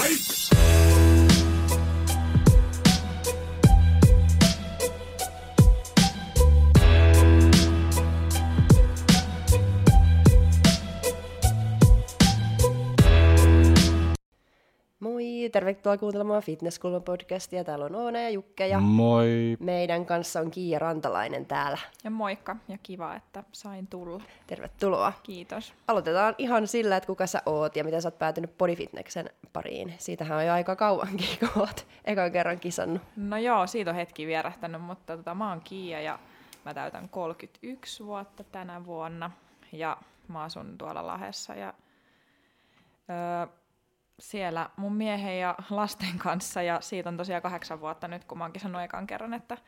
Moi, tervetuloa kuuntelemaan Fitnesskulma-podcastia. Täällä on Oona ja Jukke ja Moi. meidän kanssa on Kiia Rantalainen täällä. Ja moikka, ja kiva, että sain tulla. Tervetuloa. Kiitos. Aloitetaan ihan sillä, että kuka sä oot ja miten sä oot päätynyt bodyfitneksen pariin. Siitähän on jo aika kauankin, kun oot ekan kerran kisannut. No joo, siitä on hetki vierähtänyt, mutta tota, mä oon Kiia ja mä täytän 31 vuotta tänä vuonna. Ja mä asun tuolla Lahessa ja öö, siellä mun miehen ja lasten kanssa. Ja siitä on tosiaan kahdeksan vuotta nyt, kun mä oon kisannut ekan kerran, että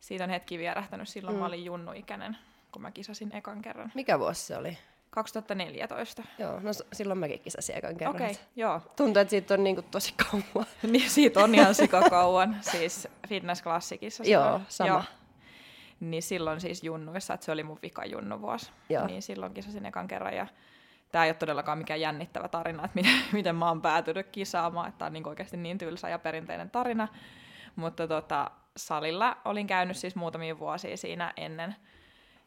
siitä on hetki vierähtänyt. Silloin mm. mä olin junnuikäinen, kun mä kisasin ekan kerran. Mikä vuosi se oli? 2014. Joo, no silloin mäkin kisasin ekan kerran. Okei, okay, joo. Tuntuu, että siitä on niinku tosi kauan. Niin siitä on ihan sikakauan, siis Fitness Classicissa. Joo, sama. Niin silloin siis junnuissa, että se oli mun vika junnuvuosi. Joo. Niin silloin kisasin ekan kerran ja tämä ei ole todellakaan mikään jännittävä tarina, että miten, miten mä oon päätynyt kisaamaan, että tämä on niin oikeasti niin tylsä ja perinteinen tarina. Mutta tota, salilla olin käynyt siis muutamia vuosia siinä ennen.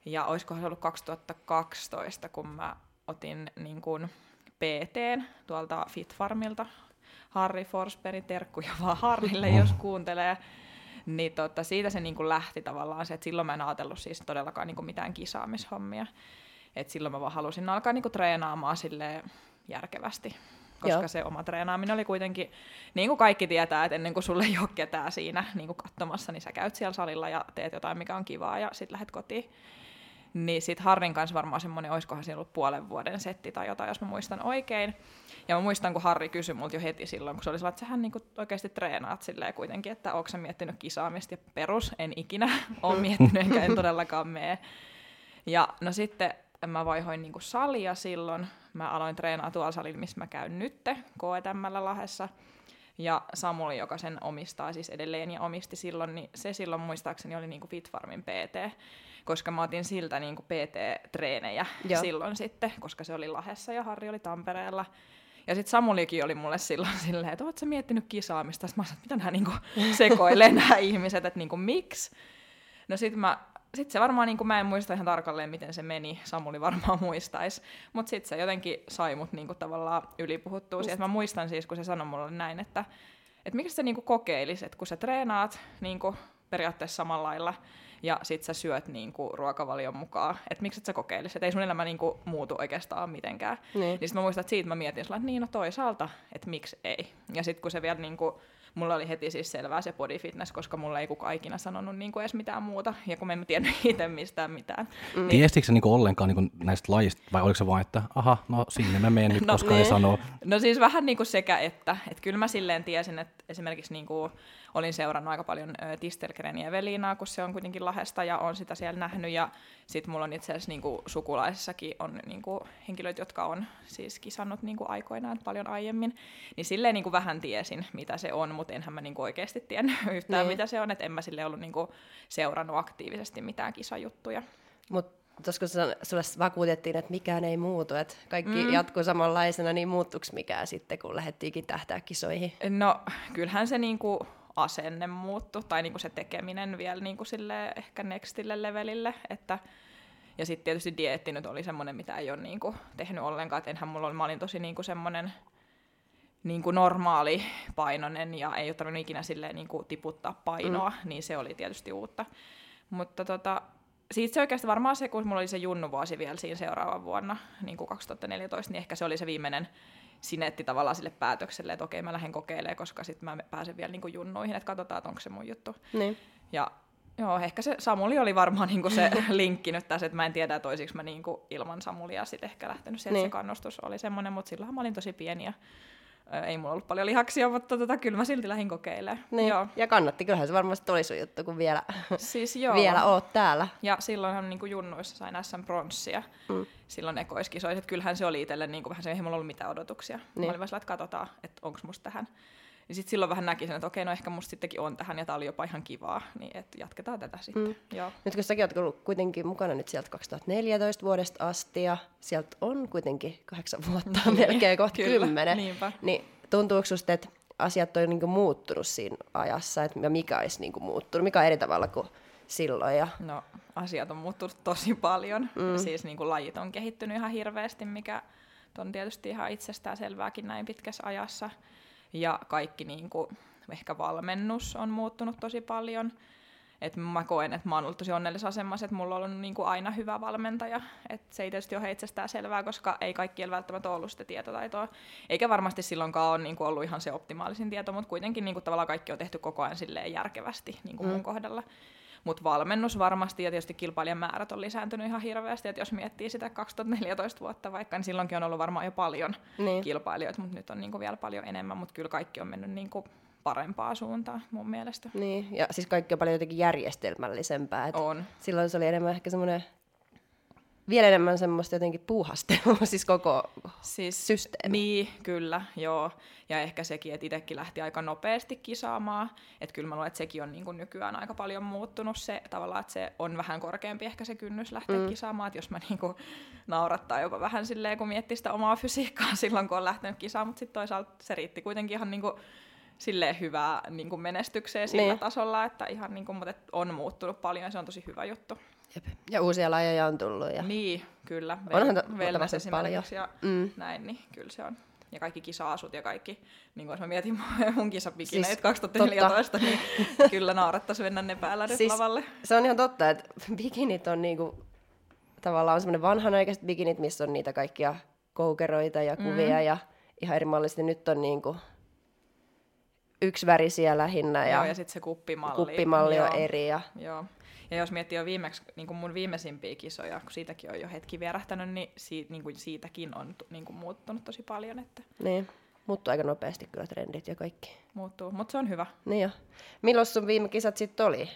Ja olisikohan se ollut 2012, kun mä otin niin kuin PTn tuolta Fitfarmilta. Harri Forsberg, terkkuja vaan Harrille, jos kuuntelee. Niin tota, siitä se niin kuin lähti tavallaan se, että silloin mä en ajatellut siis todellakaan niin kuin mitään kisaamishommia. Et silloin mä vaan halusin alkaa niin kuin treenaamaan silleen järkevästi. Koska Joo. Se oma treenaaminen oli kuitenkin, niin kuin kaikki tietää, että ennen kuin sulle ei ole ketään siinä niin kuin katsomassa, niin sä käyt siellä salilla ja teet jotain, mikä on kivaa ja sitten lähdet kotiin. Niin sit Harrin kanssa varmaan semmoinen, olisikohan siinä ollut puolen vuoden setti tai jotain, jos mä muistan oikein. Ja mä muistan, kun Harri kysyi multa jo heti silloin, kun se oli sellainen, että sähän niinku oikeasti treenaat silleen kuitenkin, että onko sä miettinyt kisaamista ja perus, en ikinä ole miettinyt, enkä en todellakaan mene. Ja no sitten mä vaihoin niinku salia silloin. Mä aloin treenaa tuolla salilla, missä mä käyn nytte, KTMllä Lahessa. Ja Samuli, joka sen omistaa siis edelleen ja omisti silloin, niin se silloin muistaakseni oli niinku Fitfarmin PT, koska mä otin siltä niinku PT-treenejä Joo. Silloin sitten, koska se oli Lahessa ja Harri oli Tampereella. Ja sitten Samulikin oli mulle silloin silleen, että oot sä miettinyt kisaamista? Sitten mä sanoin, että mitä nämä niinku sekoilee nämä ihmiset, että niinku, miksi? No sit mä sitten se varmaan, niin mä en muista ihan tarkalleen, miten se meni, Samuli varmaan muistaisi, mutta sitten se jotenkin sai mut niin kuin, tavallaan ylipuhuttua siihen. Mä muistan siis, kun se sanoi mulle näin, että, että miksi sä niin kuin, kokeilisit, että kun sä treenaat niin kuin, periaatteessa samalla lailla, ja sit sä syöt niin kuin, ruokavalion mukaan, että miksi et sä kokeilisit, että ei sun elämä niin kuin, muutu oikeastaan mitenkään. Niin. Niin sit mä muistan, että siitä mä mietin sillä, että niin no toisaalta, että miksi ei. Ja sitten kun se vielä niin kuin, mulla oli heti siis selvää se body fitness, koska mulla ei kukaan ikinä sanonut niin kuin edes mitään muuta, ja kun mä en tiennyt itse mistään mitään. Mm. Tiestikö sä niinku ollenkaan niinku näistä lajista, vai oliko se vaan, että aha, no sinne mä menen nyt, No, koska ei niin. sano. No siis vähän niin kuin sekä että. Että kyllä mä silleen tiesin, että esimerkiksi niin kuin olin seurannut aika paljon Tistelgren ja Evelinaa, kun se on kuitenkin Lahesta ja on sitä siellä nähnyt. Ja sitten mulla on itse asiassa niin kuin sukulaisissakin on niin kuin henkilöitä, jotka on siis kisannut niin kuin aikoinaan paljon aiemmin. Niin silleen niin kuin vähän tiesin, mitä se on, mutta enhän mä niin kuin oikeasti tiennyt yhtään, Niin. mitä se on. Että en mä silleen ollut niin kuin seurannut aktiivisesti mitään kisajuttuja. Mutta tuossa kun sulle vakuutettiin, että mikään ei muutu, että kaikki mm. jatkuu samanlaisena, niin muuttuiko mikään sitten, kun lähdettiinkin tähtää kisoihin? No kyllähän se niinku asenne muuttui, tai niinku se tekeminen vielä niinku sille ehkä nextille levelille, että ja sitten tietysti dieetti nyt oli semmoinen, mitä ei ole niinku tehnyt ollenkaan, että enhän mulla oli, mä olin tosi niinku semmoinen niinku normaali painonen ja ei ole tarvinnut ikinä silleen niinku tiputtaa painoa, mm. niin se oli tietysti uutta. Mutta tota, siitä se oikeasti varmaan se, kun mulla oli se junnuvuosi vielä siinä seuraavan vuonna, niin kuin 2014, niin ehkä se oli se viimeinen sinetti tavallaan sille päätökselle, että okei, mä lähden kokeilemaan, koska sitten mä pääsen vielä niin kuin junnuihin, että katsotaan, että onko se mun juttu. Niin. Ja joo, ehkä se Samuli oli varmaan niinku se linkki nyt tässä, että mä en tiedä, että olisiko mä niinku ilman Samulia sitten ehkä lähtenyt sieltä, Niin. se kannustus oli semmoinen, mutta silloin mä olin tosi pieni ja ei mulla ollut paljon lihaksia, mutta tota, kyllä mä silti lähdin kokeilemaan. Niin. Joo. Ja kannatti, kyllähän se varmasti oli sun juttu, kun vielä, Siis joo. vielä oot täällä. Ja silloinhan niin kuin junnuissa sain SM-pronssia. Mm. Silloin ekoiskisoissa. Että Kyllähän se oli itselle niin kuin vähän se, ei mulla ollut mitään odotuksia. Niin. Mä olin vaan että katsotaan, että onko musta tähän. Ja sitten silloin vähän näki sen, että okei, no ehkä musta sittenkin on tähän, ja tää oli jopa ihan kivaa, niin että jatketaan tätä sitten. Mm. Joo. Nyt kun säkin oot ollut kuitenkin mukana nyt sieltä 2014 vuodesta asti ja sieltä on kuitenkin kahdeksan vuotta, Niin, melkein kohta kyllä, kymmenen, niinpä. niin tuntuuko susta, että asiat on niinku muuttunut siinä ajassa, että mikä olisi niinku muuttunut, mikä on eri tavalla kuin silloin? Ja... No, asiat on muuttunut tosi paljon. Mm. Siis niin kuin lajit on kehittynyt ihan hirveästi, mikä on tietysti ihan itsestään selvääkin näin pitkässä ajassa. Ja kaikki niin kuin, ehkä valmennus on muuttunut tosi paljon. Et mä koen, että mä oon ollut tosi onnellisessa asemassa, että mulla on ollut niin kuin aina hyvä valmentaja. Et se ei tietysti ole itsestään selvää, koska ei kaikki välttämättä ollut sitä tietotaitoa. Eikä varmasti silloinkaan ole niin kuin ollut ihan se optimaalisin tieto, mutta kuitenkin niin kuin tavallaan kaikki on tehty koko ajan silleen järkevästi niin kuin mm. mun kohdalla. Mutta valmennus varmasti ja tietysti kilpailijan määrät on lisääntynyt ihan hirveästi. Et jos miettii sitä 2014 vuotta vaikka, niin silloinkin on ollut varmaan jo paljon niin. kilpailijoita, mutta nyt on niinku vielä paljon enemmän. Mutta kyllä kaikki on mennyt niinku parempaa suuntaan mun mielestä. Niin, ja siis kaikki on paljon jotenkin järjestelmällisempää. Et on. Silloin se oli enemmän ehkä semmoinen vielä enemmän semmoista jotenkin puuhastelua, siis koko siis, systeemi. Niin, kyllä, joo. Ja ehkä sekin, että itsekin lähti aika nopeasti kisaamaan. Että kyllä mä luulen, että sekin on niin kuin nykyään aika paljon muuttunut se tavallaan, että se on vähän korkeampi ehkä se kynnys lähteä mm. kisaamaan. Että jos mä niin kuin naurattaa jopa vähän silleen, kun miettii sitä omaa fysiikkaa silloin, kun on lähtenyt kisaamaan, mutta sitten toisaalta se riitti kuitenkin ihan niin kuin silleen hyvää niin kuin menestykseen sillä niin. tasolla, että ihan niin kuin, mutta on muuttunut paljon ja se on tosi hyvä juttu. Jep. Ja uusia lajeja on tullut. Ja... Niin, kyllä. Onhan wellness esimerkiksi paljon. ja mm. näin, niin kyllä se on. Ja kaikki kisa-asut ja kaikki, niin kuin jos mä mietin mun kisapikineet siis, 2014, totta. niin kyllä naurattaisi mennä ne päällä nyt siis, lavalle. Se on ihan totta, että bikinit on niinku, tavallaan semmoinen vanhanaikaiset bikinit, missä on niitä kaikkia koukeroita ja kuvia mm. ja ihan eri mallisesti. Nyt on niinku yksivärisiä lähinnä. Ja, Joo, ja sitten se kuppimalli. Kuppimalli on eri. Ja... Joo. Ja jos miettii jo viimeksi niin kuin mun viimeisimpiä kisoja, kun siitäkin on jo hetki vierähtänyt, niin, siitä, niin kuin siitäkin on niin kuin muuttunut tosi paljon. Että... Niin, muuttuu aika nopeasti kyllä trendit ja kaikki. Muuttuu, mutta se on hyvä. Niin jo. Milloin sun viime kisat sitten oli?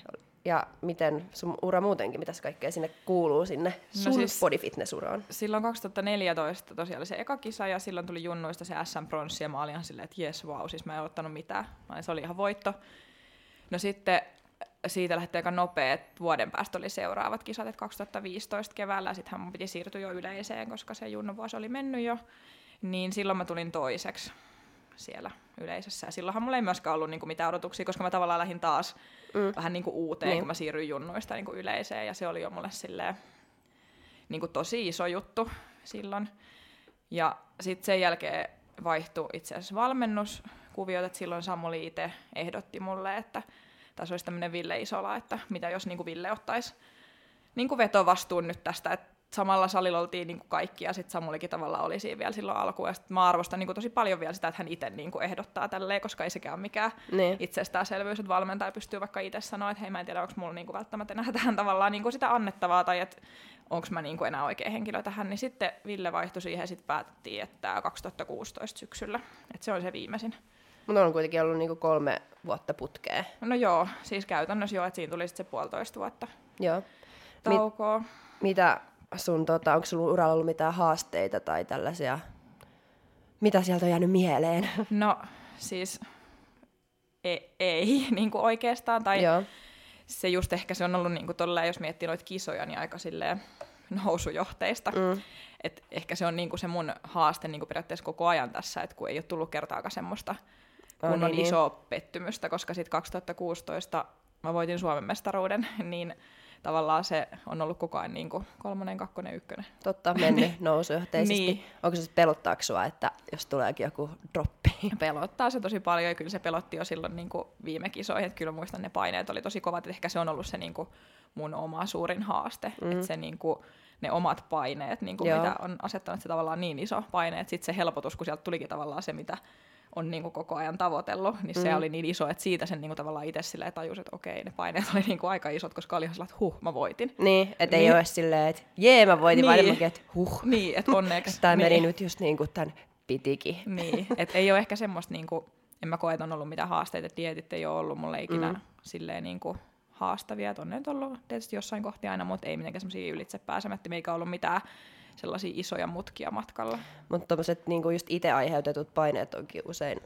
Ja miten sun ura muutenkin, mitä kaikkea sinne kuuluu sinne no sun siis, body fitness-uraan? Silloin 2014 tosiaan oli se eka kisa ja silloin tuli junnuista se SM Pronssi ja mä olin ihan silleen, että jes, wow, siis mä en ottanut mitään. Se oli ihan voitto. No sitten siitä lähti aika nopea, että vuoden päästä oli seuraavat kisat, että 2015 keväällä, sittenhän mun piti siirtyä jo yleiseen, koska se junnuvuosi oli mennyt jo, niin silloin mä tulin toiseksi siellä yleisössä. Ja silloinhan mulla ei myöskään ollut niinku mitään odotuksia, koska mä tavallaan lähdin taas mm. vähän niinku uuteen, niin. kun mä siirryin junnuista niinku yleiseen, ja se oli jo mulle silleen, niinku tosi iso juttu silloin. Ja sitten sen jälkeen vaihtui itse asiassa valmennuskuviot, että silloin Samuli itse ehdotti mulle, että tässä olisi tämmöinen Ville Isola, että mitä jos niin kuin Ville ottaisi niin kuin vetovastuun nyt tästä, että samalla salilla oltiin niin kuin kaikki, ja sitten Samulikin tavallaan oli siinä vielä silloin alkuun, ja sit mä arvostan niin kuin tosi paljon vielä sitä, että hän itse niin kuin ehdottaa tälleen, koska ei sekään ole mikään niin. itsestäänselvyys, että valmentaja pystyy vaikka itse sanoa, että hei mä en tiedä, onko mulla niin kuin välttämättä enää tähän tavallaan niin kuin sitä annettavaa, tai että onko mä niin kuin enää oikea henkilö tähän, niin sitten Ville vaihtui siihen, ja sitten päätettiin, että 2016 syksyllä, että se on se viimeisin. Mutta on kuitenkin ollut niinku kolme vuotta putkea. No joo, siis käytännössä joo, että siinä tuli sitten se puolitoista vuotta joo. taukoa. Mit, mitä sun, tota, onko sulla uralla ollut mitään haasteita tai tällaisia, mitä sieltä on jäänyt mieleen? No siis ei, ei niin kuin oikeastaan, tai joo. se just ehkä se on ollut niin kuin tolleen, jos miettii noita kisoja, niin aika silleen nousujohteista. Mm. Et ehkä se on niinku se mun haaste niinku periaatteessa koko ajan tässä, että kun ei ole tullut kertaakaan semmoista kunnon oh, niin, iso niin. pettymystä, koska sitten 2016 mä voitin Suomen mestaruuden, niin tavallaan se on ollut koko ajan niin kuin kolmonen, kakkonen, ykkönen. Totta, mennyt nousujohteisesti. niin. Onko se pelottaako sua, että jos tuleekin joku droppi? Pelottaa se tosi paljon ja kyllä se pelotti jo silloin niin kuin viime kisoihin, että kyllä muistan ne paineet oli tosi kovat, että ehkä se on ollut se niin kuin mun oma suurin haaste, mm. että se niin kuin, ne omat paineet, niin kuin mitä on asettanut se tavallaan niin iso paine, että sitten se helpotus, kun sieltä tulikin tavallaan se, mitä on niin kuin koko ajan tavoitellut, niin mm. se oli niin iso, että siitä sen niin kuin tavallaan itse silleen tajusi, että okei, ne paineet oli niin kuin aika isot, koska oli ihan sellainen, että huh, mä voitin. Niin, että niin. ei ole silleen, että jee, mä voitin, niin. vaan että huh. Niin, että onneksi. Tämä niin. meni nyt just niin kuin tämän pitikin. Niin, että ei ole ehkä semmoista, niin kuin, en mä koe, että on ollut mitään haasteita, että dietit ei ole ollut mulle ikinä mm. silleen niin kuin haastavia, että on nyt ollut tietysti jossain kohti aina, mutta ei mitenkään semmoisia ylitse pääsemättömiä, eikä ollut mitään sellaisia isoja mutkia matkalla. Mutta tuommoiset niinku just itse aiheutetut paineet onkin usein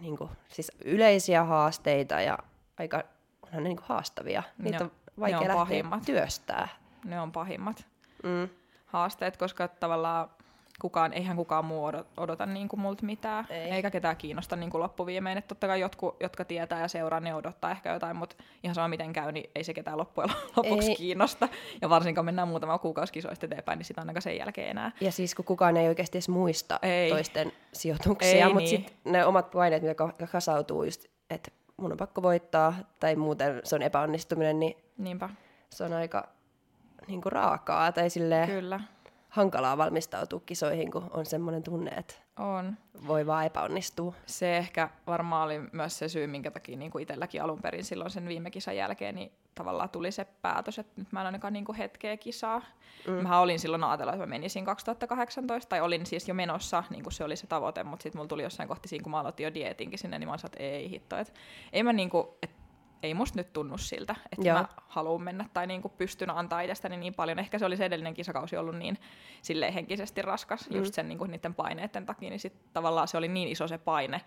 niinku, siis yleisiä haasteita ja aika onhan ne niinku haastavia. Niitä ne on, on vaikea ne on lähteä pahimmat. työstää. Ne on pahimmat mm. haasteet, koska tavallaan kukaan, eihän kukaan muu odota, odota niin kuin multa mitään, Ei. Ei. eikä ketään kiinnosta niin kuin loppuviimein. Että totta kai jotkut, jotka tietää ja seuraa, ne odottaa ehkä jotain, mutta ihan sama miten käy, niin ei se ketään loppujen lopuksi Ei. kiinnosta. Ja varsinkaan mennään muutama kuukausi kisoista eteenpäin, niin sitä ainakaan sen jälkeen enää. Ja siis kun kukaan ei oikeasti edes muista Ei. toisten sijoituksia, Ei mutta niin. sitten ne omat paineet, mitä ka- kasautuu just, että mun on pakko voittaa, tai muuten se on epäonnistuminen, niin Niinpä, se on aika niin kuin raakaa tai silleen kyllä, hankalaa valmistautua kisoihin, kun on semmoinen tunne, että on. voi vaan epäonnistua. se ehkä varmaan oli myös se syy, minkä takia niin kuin itselläkin alun perin silloin sen viime kisan jälkeen, niin tavallaan tuli se päätös, että nyt mä en ainakaan niin kuin hetkeä kisaa. Mm. Mä olin silloin ajatella, että mä menisin 2018, tai olin siis jo menossa, niin kuin se oli se tavoite, mutta sitten mulla tuli jossain kohti siinä, kun mä aloitin jo dietinkin sinne, niin mä sanoin, että ei hitto, että ei mä niin kuin, että ei musta nyt tunnu siltä, että Joo. mä haluan mennä tai niin kuin pystyn antaa itsestäni niin paljon. Ehkä se oli se edellinen kisakausi ollut niin silleen henkisesti raskas, mm. just sen niin kuin niiden paineiden takia, niin sitten tavallaan se oli niin iso se paine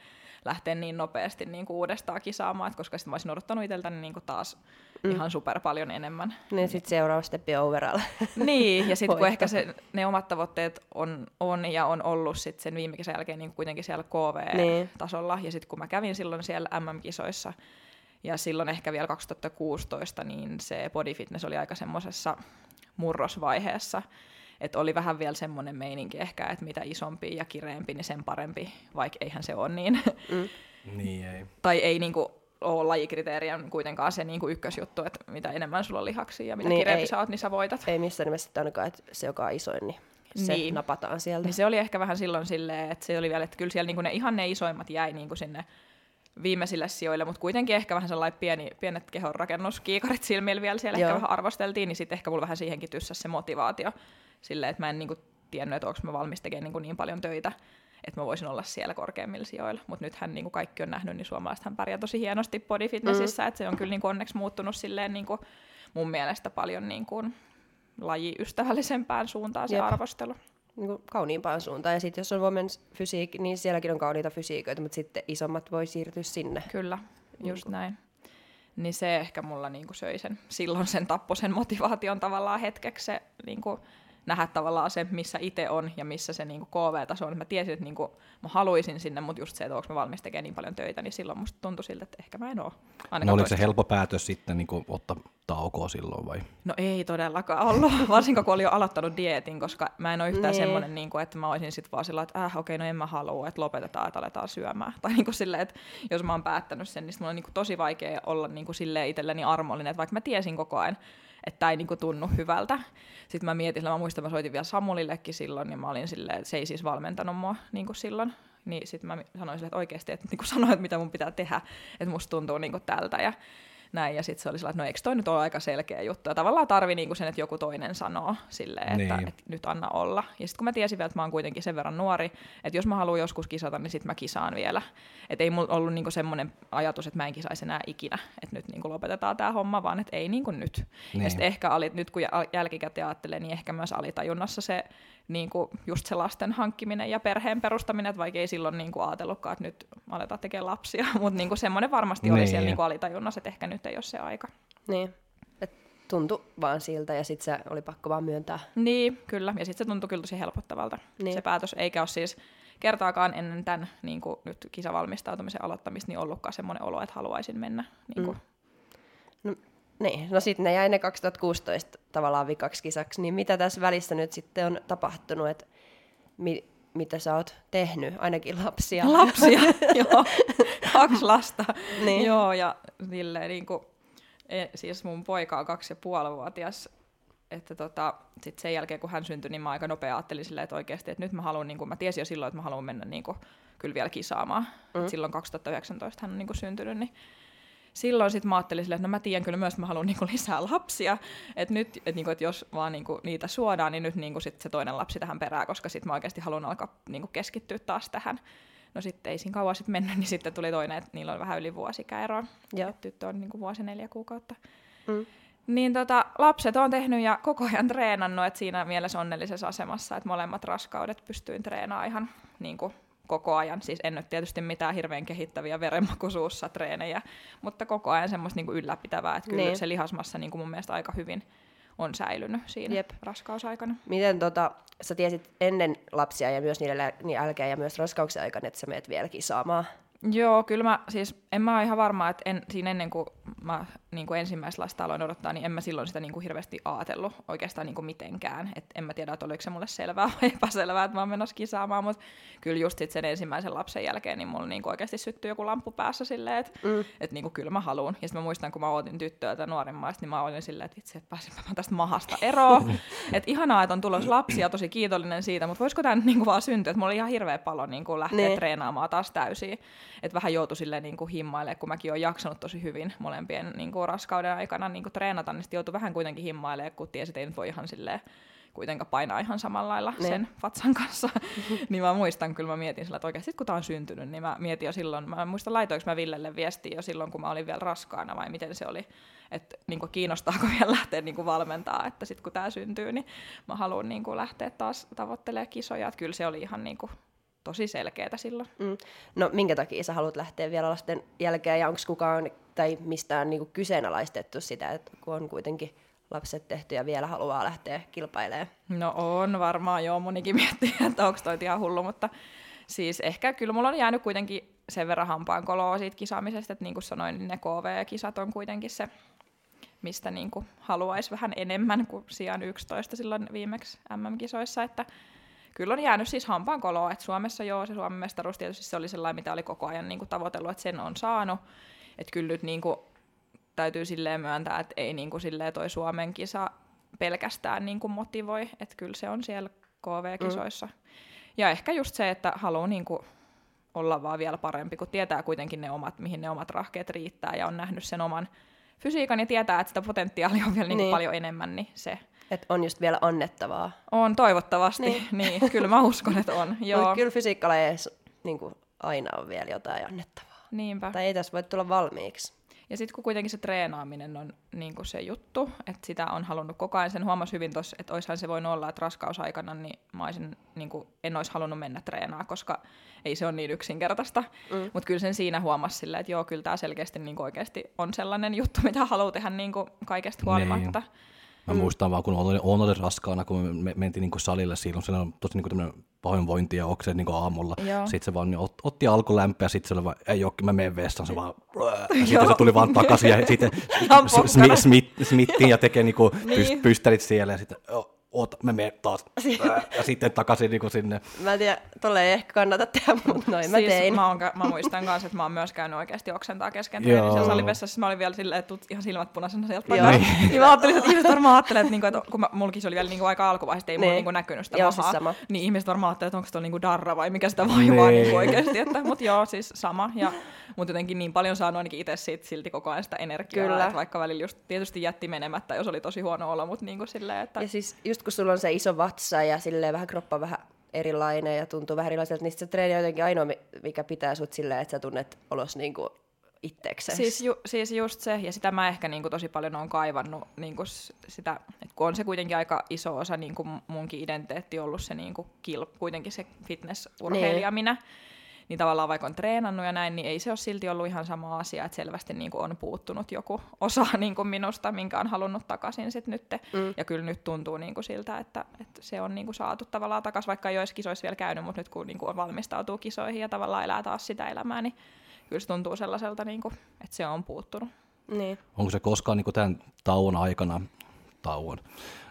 lähteä niin nopeasti niin kuin uudestaan kisaamaan, että koska sitten mä olisin odottanut itseltäni niin kuin taas mm. ihan super paljon enemmän. Niin sitten seuraava steppi overall. Niin, ja sitten kun ehkä se, ne omat tavoitteet on, on ja on ollut sit sen viime kesän jälkeen niin kuitenkin siellä KV-tasolla, ja sitten kun mä kävin silloin siellä MM-kisoissa, ja silloin ehkä vielä 2016, niin se body fitness oli aika semmoisessa murrosvaiheessa, että oli vähän vielä semmoinen meininki ehkä, että mitä isompi ja kireempi, niin sen parempi, vaikka eihän se ole niin. Mm. Niin ei. tai ei niinku ole lajikriteeriä kuitenkaan se niinku ykkösjuttu, että mitä enemmän sulla on lihaksia ja mitä Niin, niin, kireempi ei. sä oot, niin sä voitat. Ei missään nimessä sitten ainakaan, että se joka on isoin, niin se Niin. napataan sieltä. Niin se oli ehkä vähän silloin silleen, että se oli vielä, että kyllä siellä niinku ne ihan ne isoimmat jäi niinku sinne viimeisille sijoille, mutta kuitenkin ehkä vähän sellainen pieni, pienet kehonrakennuskiikarit silmillä vielä siellä Joo. ehkä vähän arvosteltiin, niin sitten ehkä mulla vähän siihenkin tyssäsi se motivaatio silleen, että mä en niinku tiennyt, että onko mä valmis tekemään niinku niin paljon töitä, että mä voisin olla siellä korkeammilla sijoilla. Mutta nythän niin kuin kaikki on nähnyt, niin suomalaisethan pärjää tosi hienosti body fitnessissä, mm. että se on kyllä niin kuin onneksi muuttunut silleen niin kuin mun mielestä paljon niin kuin lajiystävällisempään suuntaan se Jep. arvostelu. Niin kuin kauniimpaan suuntaan. Ja sitten jos on women's fysiik, niin sielläkin on kauniita fysiikoita, mutta sitten isommat voi siirtyä sinne. Kyllä, just näin. Niin se ehkä mulla niinku söi sen, silloin sen tappoi sen motivaation tavallaan hetkeksi se niinku, nähdä tavallaan se, missä itse on ja missä se niinku KV-taso on. Mä tiesin, että niinku, mä haluaisin sinne, mutta just se, että onko mä valmis tekemään niin paljon töitä, niin silloin musta tuntui siltä, että ehkä mä en oo. No oliko se helppo päätös sitten niin kuin, ottaa taukoa silloin vai? No ei todellakaan ollut, varsinkaan kun oli jo aloittanut dieetin, koska mä en ole yhtään Niin. semmoinen, niin kuin, että mä olisin sitten vaan sillä, että äh, okei, no en mä halua, että lopetetaan, että aletaan syömään. Tai niin kuin silleen, että jos mä oon päättänyt sen, niin mulla on niin kuin tosi vaikea olla niin kuin silleen itselleni armollinen, että vaikka mä tiesin koko ajan, että tämä ei niinku tunnu hyvältä. Sitten mä mietin, mä muistan, mä soitin vielä Samulillekin silloin, ja mä olin silleen, että se ei siis valmentanut mua niinku silloin. Niin sitten mä sanoin sille, että oikeasti, että niinku sanoin, että mitä mun pitää tehdä, että musta tuntuu niinku tältä. Ja näin, ja sitten se oli sellainen, että no eikö toi nyt ole aika selkeä juttu, ja tavallaan tarvii niinku sen, että joku toinen sanoo silleen, että, Niin. että nyt anna olla. Ja sitten kun mä tiesin vielä, että mä oon kuitenkin sen verran nuori, että jos mä haluan joskus kisata, niin sitten mä kisaan vielä. Että ei mulla ollut niinku semmoinen ajatus, että mä en kisaisi enää ikinä, että nyt niinku lopetetaan tämä homma, vaan että ei niinku nyt. Niin. Niin. Ja sitten ehkä ali, nyt kun jäl- jälkikäteen ajattelee, niin ehkä myös alitajunnassa se niinku just se lasten hankkiminen ja perheen perustaminen, että vaikka ei silloin niinku ajatellutkaan, että nyt aletaan tekemään lapsia, mutta niinku semmoinen varmasti oli Niin. siellä niinku alitajunnassa, että ehkä nyt ei ole se aika. Niin. Et tuntui vaan siltä ja sitten se oli pakko vaan myöntää. Niin, kyllä. Ja sitten se tuntui kyllä tosi helpottavalta Niin. se päätös, eikä ole siis kertaakaan ennen tämän niin kuin nyt kisavalmistautumisen aloittamista niin ollutkaan semmoinen olo, että haluaisin mennä. Niin kuin. No, niin, no sitten ne jäi ne 2016 tavallaan vikaksi kisaksi, niin mitä tässä välissä nyt sitten on tapahtunut, että mi, mitä sä oot tehnyt, ainakin lapsia. Lapsia, joo. Kaksi lasta. Niin. Joo, ja silleen niin kuin, e, siis mun poika on kaksi ja puoli vuotias, että tota, sit sen jälkeen kun hän syntyi, niin mä aika nopea ajattelin silleen, että oikeasti, että nyt mä haluan, niin kuin, mä tiesin jo silloin, että mä haluan mennä niin kuin, kyllä vielä kisaamaan. Mm. Silloin 2019 hän on niin kuin, syntynyt, niin silloin sitten mä ajattelin silleen, että no mä tiedän kyllä myös, että mä haluan niinku lisää lapsia, että nyt, että niinku, et jos vaan niinku niitä suodaan, niin nyt niinku sit se toinen lapsi tähän perään, koska sitten mä oikeasti haluan alkaa niinku keskittyä taas tähän. No sitten ei siinä kauan sitten mennyt, niin sitten tuli toinen, että niillä on vähän yli vuosikäero. Joo. Et Tyttö on niinku vuosi neljä kuukautta. Mm. Niin tota, lapset on tehnyt ja koko ajan treenannut, että siinä mielessä onnellisessa asemassa, että molemmat raskaudet pystyin treenaamaan ihan niin kuin koko ajan. Siis en nyt tietysti mitään hirveän kehittäviä verenmakuisuussa treenejä, mutta koko ajan semmoista niin kuin ylläpitävää, että kyllä Niin. se lihasmassa niin kuin mun mielestä aika hyvin on säilynyt siinä Jep. raskausaikana. Miten tota, sä tiesit ennen lapsia ja myös niiden lä- niin jälkeen ja myös raskauksen aikana, että sä meet vielä kisaamaan? Joo, kyllä mä, siis en mä ole ihan varma, että en, siinä ennen kuin mä niin kuin ensimmäistä lasta aloin odottaa, niin en mä silloin sitä niin kuin hirveästi ajatellut oikeastaan niin kuin mitenkään. Et en mä tiedä, että oliko se mulle selvää vai epäselvää, että mä oon menossa kisaamaan, mutta kyllä just sit sen ensimmäisen lapsen jälkeen, niin mulla niin kuin oikeasti syttyi joku lamppu päässä silleen, että mm. et niin kuin kyllä mä haluan. Ja sitten mä muistan, kun mä ootin tyttöä tai nuorimmaista, niin mä olin silleen, että vitsi, että pääsinpä mä tästä mahasta eroon. että ihanaa, että on tulos lapsia, tosi kiitollinen siitä, mutta voisiko tämä niin kuin vaan syntyä, että mulla oli ihan hirveä palo niin kuin lähteä Niin. treenaamaan taas täysin. Että vähän joutui silleen niin kuin himmailemaan, kun mäkin olen jaksanut tosi hyvin molempien niin kuin raskauden aikana niin kuin treenata, niin sitten joutui vähän kuitenkin himmailemaan, kun tiesi, että ei nyt voi ihan silleen kuitenkaan painaa ihan samalla lailla Ne. sen vatsan kanssa. niin mä muistan, kyllä mä mietin sillä, että oikeasti kun tää on syntynyt, niin mä mietin jo silloin, mä en muista laitoinko mä Villelle viestiä jo silloin, kun mä olin vielä raskaana vai miten se oli, että niin kiinnostaako vielä lähteä niin valmentaa, että sitten kun tämä syntyy, niin mä haluan niin lähteä taas tavoittelemaan kisoja. Että kyllä se oli ihan niin kuin tosi selkeätä silloin. Mm. No minkä takia sä haluat lähteä vielä lasten jälkeen ja onko kukaan tai mistään niinku kyseenalaistettu sitä, että kun on kuitenkin lapset tehty ja vielä haluaa lähteä kilpailemaan? No on varmaan, joo, monikin miettii, että onko toi ihan hullu, mutta siis ehkä kyllä mulla on jäänyt kuitenkin sen verran hampaan koloa siitä kisaamisesta, että niin kuin sanoin, niin ne KV-kisat on kuitenkin se, mistä niin kuin haluaisi vähän enemmän kuin sijaan 11 silloin viimeksi MM-kisoissa, että kyllä on jäänyt siis hampaan koloa, että Suomessa joo, se Suomen mestaruus tietysti se oli sellainen, mitä oli koko ajan niin kuin tavoitellut, että sen on saanut, että kyllä nyt niin kuin täytyy silleen myöntää, että ei niin kuin silleen toi Suomen kisa pelkästään niin kuin motivoi, että kyllä se on siellä KV-kisoissa. Mm. Ja ehkä just se, että haluaa niin kuin olla vaan vielä parempi, kun tietää kuitenkin ne omat, mihin ne omat rahkeet riittää ja on nähnyt sen oman fysiikan ja tietää, että sitä potentiaalia on vielä niin. Niin. Niin paljon enemmän, niin se Että on just vielä annettavaa. on toivottavasti. Niin. Niin. niin kyllä mä uskon, että on. Joo, Mutta kyllä fysiikkalajeissa niinku aina on vielä jotain annettavaa. Niinpä. Tai ei tässä voi tulla valmiiksi. Ja sitten kun kuitenkin se treenaaminen on niin kuin se juttu, että sitä on halunnut koko ajan, sen huomasi hyvin tuossa, että oishan se voinut olla, että raskausaikana niin mä olisin, niin kuin, en olisi halunnut mennä treenaa, koska ei se ole niin yksinkertaista. Mm. Mutta kyllä sen siinä huomasi silleen, että joo, kyllä tämä selkeästi niin oikeasti on sellainen juttu, mitä haluaa tehdä niin kuin kaikesta huolimatta. Niin. Mä muistan vaan, kun olin, olin, olin raskaana, kun me me mentiin niin salille silloin, se on tosi niin tämmöinen pahoinvointi ja okset niin aamulla. Joo. Sitten se vaan niin ot, otti alkulämpöä ja sitten se oli vaan, ei ookin, mä menen vessaan, se vaan, ja sitten se tuli vaan takaisin ja sitten smittiin ja tekee niin kuin Niin. pyst, pystärit siellä ja sitten, "Joo, oota, mä menen taas. ja sitten takaisin niin kuin sinne. Mä en tiedä, tolle ei ehkä kannata tehdä, mutta noin mä siis tein. Mä, oon, kä- mä muistan kanssa, että mä oon myös käynyt oikeasti oksentaa kesken Joo. treenin siellä salivessassa. Mä olin vielä silleen, että tuut ihan silmät punaisena sieltä Joo. takaisin. Niin mä ajattelin, että ihmiset varmaan ajattelee, että, niinku, että kun mä, mulkin se oli vielä niinku aika alkuvaiheessa, ei mulla Niin. niinku näkynyt sitä Joo, mahaa. siis sama. Niin ihmiset varmaan ajattelee, että onko se niinku darra vai mikä sitä vaivaa Niin. niinku oikeasti. Että, mutta joo, siis sama. Ja, mutta jotenkin niin paljon saanut ainakin itse siitä silti koko ajan sitä energiaa. Kyllä. Että vaikka välillä just tietysti jätti menemättä, jos oli tosi huono olo, mutta niinku silleen, että... Ja siis just kun sulla on se iso vatsa ja silleen vähän kroppa vähän erilainen ja tuntuu vähän erilaiselta, niin se treeni on jotenkin ainoa, mi- mikä pitää sut silleen, että sä tunnet olos niinku itseksesi. Siis, ju, siis just se, ja sitä mä ehkä niin kuin, tosi paljon on kaivannut niin kuin, sitä, että kun on se kuitenkin aika iso osa niin kuin munkin identiteetti ollut se niin kuin, kil, kuitenkin se fitnessurheilija Niin. minä, niin tavallaan vaikka on treenannut ja näin, niin ei se ole silti ollut ihan sama asia, että selvästi niin kuin on puuttunut joku osa niin kuin minusta, minkä on halunnut takaisin sit nyt. Mm. Ja kyllä nyt tuntuu niin kuin siltä, että, että se on niin kuin saatu tavallaan takaisin, vaikka ei olisi kisoissa vielä käynyt, mutta nyt kun niin kuin valmistautuu kisoihin ja tavallaan elää taas sitä elämää, niin kyllä se tuntuu sellaiselta, niin kuin, että se on puuttunut. Niin. Onko se koskaan niin kuin tämän tauon aikana, tauon,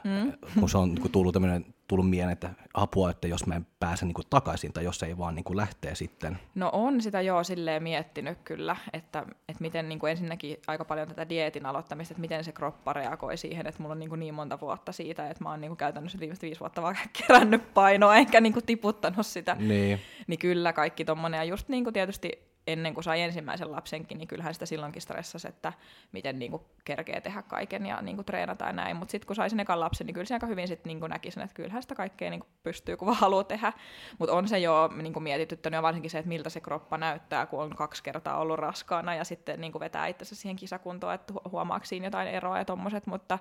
mm. kun se on niin kuin tullut, tämmöinen, tullut mieleen, että apua, että jos mä en pääse niin kuin takaisin tai jos se ei vaan niin kuin lähtee sitten. No on sitä joo silleen miettinyt kyllä, että, että miten niin kuin ensinnäkin aika paljon tätä dieetin aloittamista, että miten se kroppa reagoi siihen, että mulla on niin, kuin niin monta vuotta siitä, että mä oon niin kuin käytännössä viimeiset viisi vuotta vaan kerännyt painoa, enkä niin kuin tiputtanut sitä. Niin. Niin kyllä kaikki tommonen, ja just niin kuin tietysti ennen kuin sai ensimmäisen lapsenkin, niin kyllähän sitä silloinkin stressasi, että miten niin kuin kerkee tehdä kaiken ja niin kuin treenata ja näin. Mutta sitten kun sai sen ekan lapsen, niin kyllä se aika hyvin sit niin kuin näki sen, että kyllähän sitä kaikkea niin kuin pystyy, kun vaan haluaa tehdä. Mutta on se jo niin kuin mietityttänyt ja varsinkin se, että miltä se kroppa näyttää, kun on kaksi kertaa ollut raskaana ja sitten niin kuin vetää itsensä siihen kisakuntoon, että hu- huomaako siinä jotain eroa ja tommoset. Mutta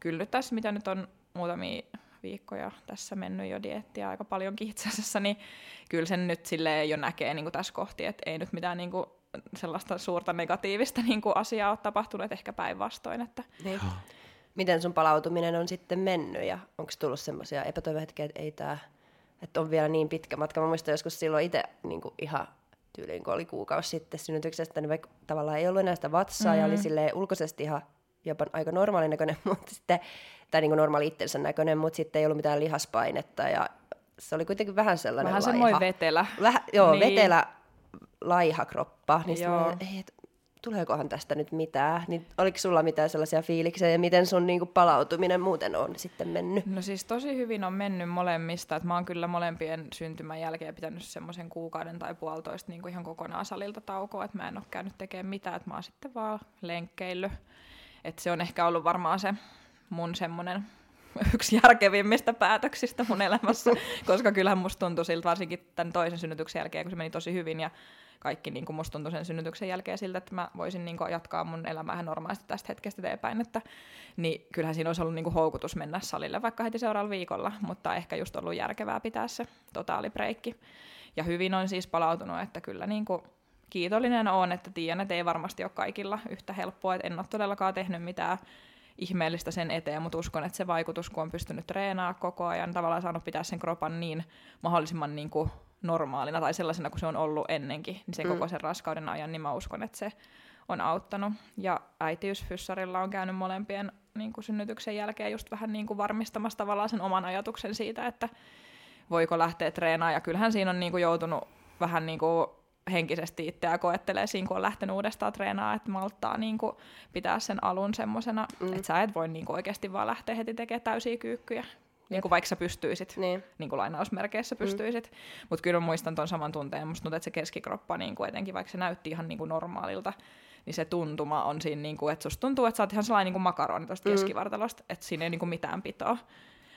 kyllä nyt tässä, mitä nyt on muutamia viikkoja tässä mennyt jo diettiä aika paljonkin itse asiassa, niin kyllä sen nyt sille jo näkee niin kuin tässä kohti, että ei nyt mitään niin kuin sellaista suurta negatiivista niin kuin asiaa ole tapahtunut, että ehkä päinvastoin. Että Niin. miten sun palautuminen on sitten mennyt ja onko tullut semmoisia epätoivohetkiä, että ei tää, että on vielä niin pitkä matka. Mä muistan joskus silloin itse niin ihan tyyliin, kun oli kuukausi sitten synnytyksestä, niin vaikka tavallaan ei ollut enää sitä vatsaa mm. ja oli silleen ulkoisesti ihan jopa aika normaalin näköinen, mutta sitten, tai niin kuin normaali itsensä näköinen, mutta sitten ei ollut mitään lihaspainetta ja se oli kuitenkin vähän sellainen Vähän laiha. semmoinen vetelä. Vähän, joo, Niin. vetelä laiha kroppa. Niin Joo. ei, et, tuleekohan tästä nyt mitään? Niin oliko sulla mitään sellaisia fiiliksiä ja miten sun niinku palautuminen muuten on sitten mennyt? No siis tosi hyvin on mennyt molemmista, että mä oon kyllä molempien syntymän jälkeen pitänyt semmoisen kuukauden tai puolitoista niin kuin ihan kokonaan salilta taukoa, että mä en ole käynyt tekemään mitään, että mä oon sitten vaan lenkkeillyt. Että se on ehkä ollut varmaan se mun semmoinen yksi järkevimmistä päätöksistä mun elämässä, koska kyllähän musta tuntui siltä varsinkin tämän toisen synnytyksen jälkeen, kun se meni tosi hyvin ja kaikki niin kuin musta tuntui sen synnytyksen jälkeen siltä, että mä voisin niin kuin jatkaa mun elämää normaalisti tästä hetkestä eteenpäin, että niin kyllähän siinä olisi ollut niin kuin houkutus mennä salille vaikka heti seuraavalla viikolla, mutta ehkä just ollut järkevää pitää se totaalibreikki. Ja hyvin on siis palautunut, että kyllä niin kuin kiitollinen on, että tiedän, että ei varmasti ole kaikilla yhtä helppoa, että en ole todellakaan tehnyt mitään ihmeellistä sen eteen, mutta uskon, että se vaikutus, kun on pystynyt treenaamaan koko ajan, tavallaan saanut pitää sen kropan niin mahdollisimman niin kuin normaalina tai sellaisena kuin se on ollut ennenkin, niin se mm. koko sen raskauden ajan, niin mä uskon, että se on auttanut. Ja äitiysfyssarilla on käynyt molempien niin kuin synnytyksen jälkeen just vähän niin kuin varmistamassa tavallaan sen oman ajatuksen siitä, että voiko lähteä treenaamaan. Ja kyllähän siinä on niin kuin joutunut vähän niin kuin henkisesti itseä koettelee siinä, kun on lähtenyt uudestaan treenaamaan, että malttaa niin kuin pitää sen alun semmoisena, mm. että sä et voi niin kuin oikeasti vaan lähteä heti tekemään täysiä kyykkyjä. Niin kuin vaikka sä pystyisit, Niin. niin kuin lainausmerkeissä pystyisit. Mm. Mutta kyllä mä muistan ton saman tunteen. Musta tuntuu, että se keskikroppa niin kuin etenkin, vaikka se näytti ihan niin kuin normaalilta, niin se tuntuma on siinä, niin kuin, että susta tuntuu, että sä oot ihan sellainen niin kuin makaroni tuosta mm. keskivartalosta, että siinä ei niin kuin mitään pitoa.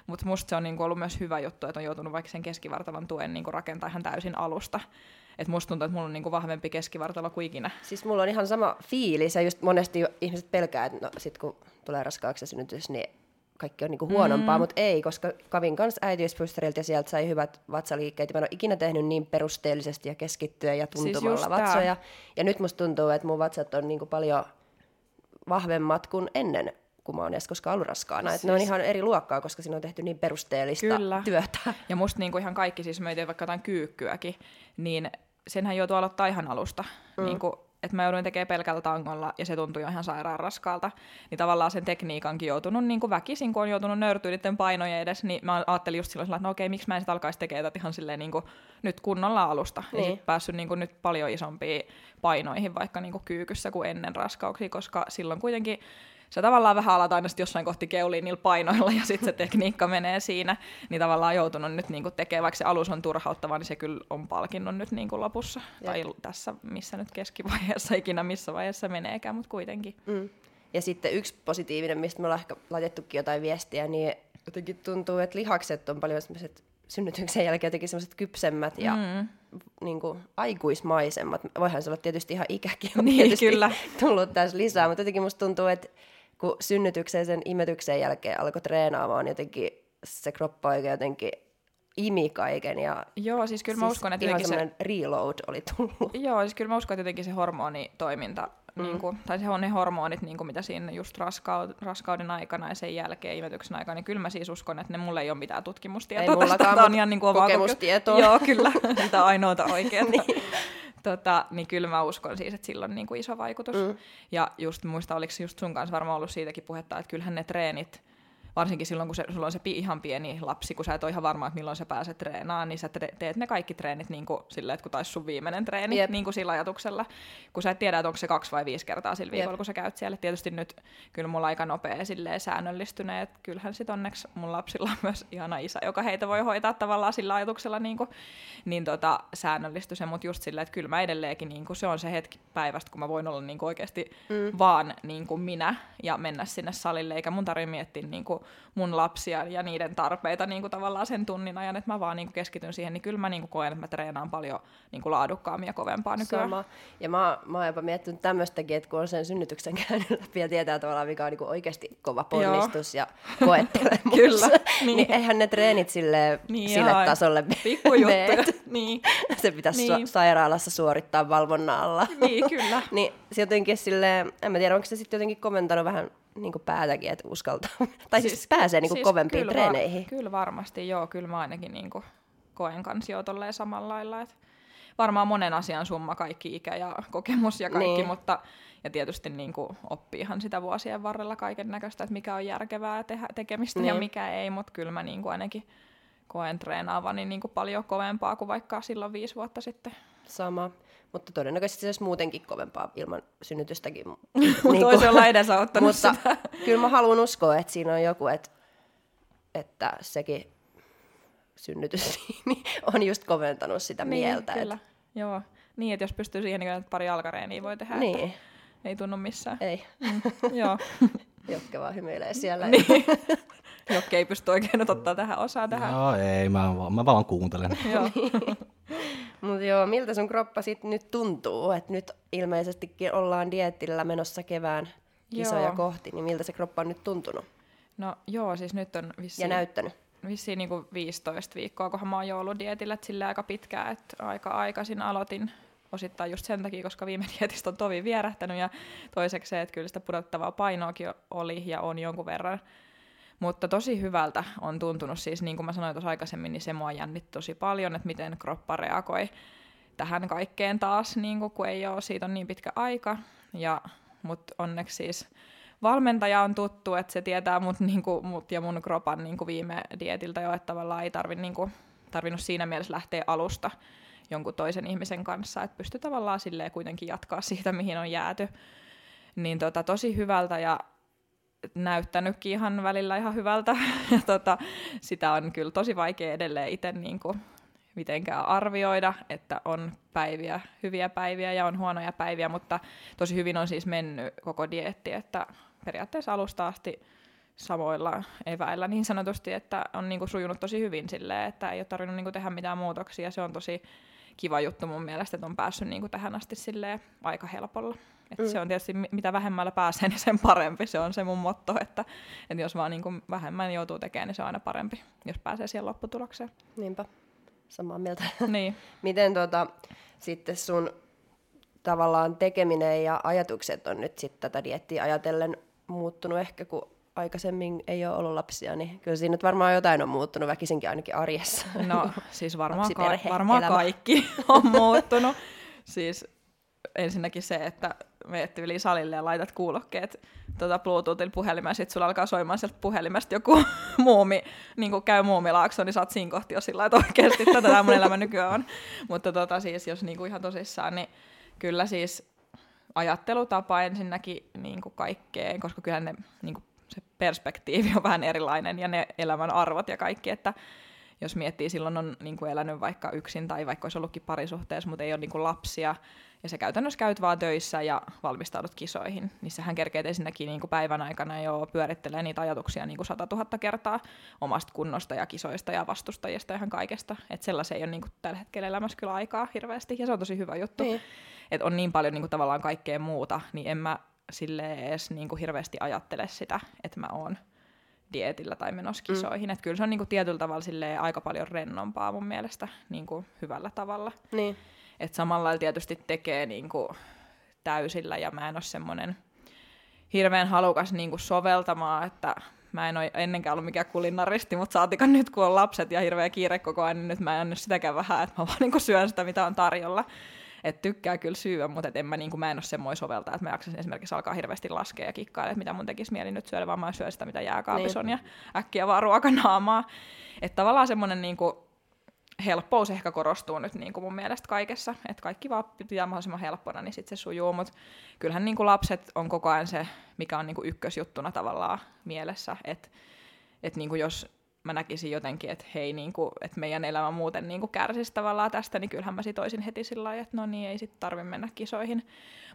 Mutta musta se on niin kuin ollut myös hyvä juttu, että on joutunut vaikka sen keskivartalon tuen niin kuin rakentaa ihan täysin alusta. Et musta tuntuu, että mulla on niin kuin vahvempi keskivartalo kuin ikinä. Siis mulla on ihan sama fiilis ja just monesti ihmiset pelkää, että no sit kun tulee raskaaksi ja synnytys, niin kaikki on niinku huonompaa, mm. mutta ei, koska kävin kanssa äitiyspusterilta ja sieltä sai hyvät vatsaliikkeet. Mä en ole ikinä tehnyt niin perusteellisesti ja keskittyä ja Siis tuntumalla just vatsoja. Ja nyt musta tuntuu, että mun vatsat on niinku paljon vahvemmat kuin ennen, kun mä oon edes koskaan ollut raskaana. Siis... Et ne on ihan eri luokkaa, koska siinä on tehty niin perusteellista Kyllä. työtä. Ja musta niinku ihan kaikki, siis mä mietin vaikka jotain kyykkyäkin, niin senhän joutuu aloittaa ihan alusta. Mm. Niinku, että mä jouduin tekemään pelkällä tangolla ja se tuntui jo ihan sairaan raskaalta. Niin tavallaan sen tekniikankin joutunut niin kuin väkisin, kun on joutunut nöyrtyä niiden painojen edes, niin mä ajattelin just silloin, että no okei, miksi mä en sit alkaisi tekemään tätä ihan silleen niin kuin nyt kunnolla alusta. Niin. Ja Niin. sit päässyt niin kuin nyt paljon isompiin painoihin vaikka niin kuin kyykyssä kuin ennen raskauksia, koska silloin kuitenkin sä tavallaan vähän alat aina jossain kohti keuliin niillä painoilla ja sitten se tekniikka menee siinä, niin tavallaan joutunut nyt niinku tekemään, vaikka se alus on turhauttava, niin se kyllä on palkinnut nyt niinku lopussa. Jep. Tai tässä missä nyt keskivaiheessa ikinä missä vaiheessa meneekään, mutta kuitenkin. Mm. Ja sitten yksi positiivinen, mistä me ollaan ehkä laitettukin jotain viestiä, niin jotenkin tuntuu, että lihakset on paljon semmoiset synnytyksen jälkeen jotenkin semmoiset kypsemmät ja Mm. niin kuin, aikuismaisemmat. Voihan se olla tietysti ihan ikäkin on Niin, tietysti kyllä. tullut tässä lisää, mutta jotenkin musta tuntuu, että kun synnytyksen sen imetyksen jälkeen alkoi treenaamaan, jotenkin se kroppa oikein jotenkin imi kaiken ja Joo, siis kyllä mä uskon, että ihan se, reload oli tullut. joo, siis kyllä mä uskon, että jotenkin se hormonitoiminta, mm. niin kuin, tai se on ne hormonit, niin kuin mitä siinä just raskaud, raskauden aikana ja sen jälkeen imetyksen aikana, niin kyllä mä siis uskon, että ne mulla ei ole mitään tutkimustietoa. Ei mullakaan, on ihan niin kuin kokemustietoa. Joo, kyllä. Mitä ainoata oikein. niin. Tota, niin kyllä mä uskon siis, että sillä on niin kuin iso vaikutus. Mm. Ja just muista, oliko just sun kanssa varmaan ollut siitäkin puhetta, että kyllähän ne treenit, varsinkin silloin, kun se, sulla on se ihan pieni lapsi, kun sä et ole ihan varma, että milloin sä pääset treenaamaan, niin sä tre- teet ne kaikki treenit niin kuin silleen, että kun taisi sun viimeinen treeni, Jep. niin kuin sillä ajatuksella, kun sä et tiedä, että onko se kaksi vai viisi kertaa sillä viikolla, Jep. kun sä käyt siellä. Tietysti nyt kyllä mulla aika nopea silleen säännöllistyneet, kyllähän sit onneksi mun lapsilla on myös ihana isä, joka heitä voi hoitaa tavallaan sillä ajatuksella, niin, kuin, niin tota, säännöllistyi se, mutta just silleen, että kyllä mä edelleenkin, niin kuin se on se hetki päivästä, kun mä voin olla niin kuin oikeasti mm. vaan niin kuin minä ja mennä sinne salille, eikä mun tarvitse miettiä niin kuin mun lapsia ja niiden tarpeita niin kuin tavallaan sen tunnin ajan, että mä vaan niin kuin keskityn siihen, niin kyllä mä niin kuin koen, että mä treenaan paljon niin kuin laadukkaammin ja kovempaa nykyään. Sama. Ja mä, mä oon jopa miettinyt tämmöistäkin, että kun on sen synnytyksen käynyt läpi ja tietää tavallaan, mikä on niin oikeasti kova ponnistus ja koettelemus, Kyllä, niin. niin. eihän ne treenit sille, Niin, sille ai, tasolle me- Pikkujuttuja. mene. niin, Se pitäisi Niin. niin. sairaalassa suorittaa valvonnan alla. niin, kyllä. niin jotenkin sille, en mä tiedä, onko se sitten jotenkin komentanut vähän niinku päätäkin, että uskaltaa. tai siis, siis pääsee niinku siis kovempiin kyllä treeneihin. Var, kyllä varmasti, joo. Kyllä mä ainakin niinku koen kanssa jo tolleen samalla lailla. Et varmaan monen asian summa, kaikki ikä ja kokemus ja kaikki, niin. mutta ja tietysti niin kuin oppiihan sitä vuosien varrella kaiken näköistä, että mikä on järkevää tehdä, tekemistä niin. ja mikä ei, mutta kyllä mä niin kuin ainakin koen treenaavani niin kuin paljon kovempaa kuin vaikka silloin viisi vuotta sitten. Sama, mutta todennäköisesti se olisi muutenkin kovempaa ilman synnytystäkin. niin kuin, olisi olla edesauttanut Mutta sitä. kyllä mä haluan uskoa, että siinä on joku, että, että sekin synnytys niin on just koventanut sitä niin, mieltä. Kyllä, että... joo. Niin, että jos pystyy siihen, niin että pari alkareeniä voi tehdä. Niin. Että ei tunnu missään. Ei. Mm, joo. Jokke vaan hymyilee siellä. niin. Jokke ei pysty oikein ottaa tähän osaa tähän. Joo, ei, mä, vaan, mä vaan kuuntelen. joo. Mutta joo, miltä sun kroppa sitten nyt tuntuu? Että nyt ilmeisestikin ollaan diettillä menossa kevään kisoja joo. kohti, niin miltä se kroppa on nyt tuntunut? No joo, siis nyt on vissiin... Ja näyttänyt? Vissiin niin 15 viikkoa, kunhan mä oon jo ollut dietillä, että sillä aika pitkään, että aika aikaisin aloitin osittain just sen takia, koska viime dietistä on tovi vierähtänyt ja toiseksi se, että kyllä sitä pudottavaa painoakin oli ja on jonkun verran. Mutta tosi hyvältä on tuntunut siis, niin kuin mä sanoin tuossa aikaisemmin, niin se mua jännitti tosi paljon, että miten kroppa reagoi tähän kaikkeen taas, niin kuin, kun ei ole, siitä on niin pitkä aika. Ja, mutta onneksi siis valmentaja on tuttu, että se tietää mut, niin kuin, mut ja mun kropan niin kuin viime dietiltä jo, että tavallaan ei tarvi, niin kuin, tarvinnut siinä mielessä lähteä alusta jonkun toisen ihmisen kanssa, että pystyy tavallaan silleen kuitenkin jatkaa siitä, mihin on jääty. Niin tota, tosi hyvältä ja näyttänytkin ihan välillä ihan hyvältä. ja tota, sitä on kyllä tosi vaikea edelleen itse niin kuin mitenkään arvioida, että on päiviä, hyviä päiviä ja on huonoja päiviä, mutta tosi hyvin on siis mennyt koko dietti, että periaatteessa alusta asti samoilla eväillä niin sanotusti, että on niinku sujunut tosi hyvin silleen, että ei ole tarvinnut niinku tehdä mitään muutoksia. Se on tosi kiva juttu mun mielestä, että on päässyt niinku tähän asti silleen aika helpolla. Et mm. Se on tietysti, mitä vähemmällä pääsee, niin sen parempi. Se on se mun motto, että, että jos vaan niinku vähemmän joutuu tekemään, niin se on aina parempi, jos pääsee siihen lopputulokseen. Niinpä, samaa mieltä. Niin. Miten tota, sitten sun tavallaan tekeminen ja ajatukset on nyt sitten tätä diettiä ajatellen muuttunut ehkä, kun aikaisemmin ei ole ollut lapsia, niin kyllä siinä nyt varmaan jotain on muuttunut väkisinkin ainakin arjessa. No siis varmaan, ka- varmaan kaikki on muuttunut. Siis ensinnäkin se, että menet yli salille ja laitat kuulokkeet tuota Bluetoothin puhelimeen, ja sitten sulla alkaa soimaan sieltä puhelimesta joku muumi, niin kuin käy muumilaakso, niin sä oot siinä kohti jo sillä että oikeasti tätä tämä mun elämä nykyään on. Mutta tota, siis, jos niin kuin ihan tosissaan, niin kyllä siis ajattelutapa ensinnäkin niin kuin kaikkeen, koska kyllä ne niin kuin se perspektiivi on vähän erilainen ja ne elämän arvot ja kaikki, että jos miettii, silloin on niin kuin elänyt vaikka yksin tai vaikka olisi ollutkin parisuhteessa, mutta ei ole niin kuin lapsia, ja se käytännössä käyt vaan töissä ja valmistaudut kisoihin, niin sehän kerkeet ensinnäkin niin kuin päivän aikana jo pyörittelee niitä ajatuksia niin kuin 100 000 kertaa omasta kunnosta ja kisoista ja vastustajista ja ihan kaikesta. Että sellaisen ei ole niin kuin tällä hetkellä elämässä kyllä aikaa hirveästi, ja se on tosi hyvä juttu. Niin. Että on niin paljon niin kuin tavallaan kaikkea muuta, niin en mä sille edes niin kuin hirveästi ajattele sitä, että mä oon dietillä tai menossa kisoihin. Mm. Että kyllä se on niin kuin tietyllä tavalla aika paljon rennompaa mun mielestä niin kuin hyvällä tavalla. Niin. Et samalla tietysti tekee niin kuin täysillä ja mä en ole semmoinen hirveän halukas niin kuin soveltamaan, että mä en ole ennenkään ollut mikään kulinaristi, mutta saatikaan nyt kun on lapset ja hirveä kiire koko ajan, niin nyt mä en nyt sitäkään vähän, että mä vaan niin kuin syön sitä, mitä on tarjolla. Et tykkää kyllä syödä, mutta et en mä, niin kuin, mä en ole semmoinen soveltaa, että mä jaksasin esimerkiksi alkaa hirveästi laskea ja kikkailla, että mitä mun tekisi mieli nyt syödä, vaan mä syön sitä, mitä jääkaapissa niin. on ja äkkiä vaan ruokanaamaa. Että tavallaan semmoinen niin kuin, helppous ehkä korostuu nyt niin kuin mun mielestä kaikessa, että kaikki vaan pitää mahdollisimman helppona, niin sitten se sujuu, mutta kyllähän niin kuin lapset on koko ajan se, mikä on niin kuin ykkösjuttuna tavallaan mielessä, että että niin kuin jos mä näkisin jotenkin, että hei, niin kuin, että meidän elämä muuten niin kuin kärsisi tavallaan tästä, niin kyllähän mä sit olisin heti sillä lailla, että no niin, ei sitten tarvi mennä kisoihin.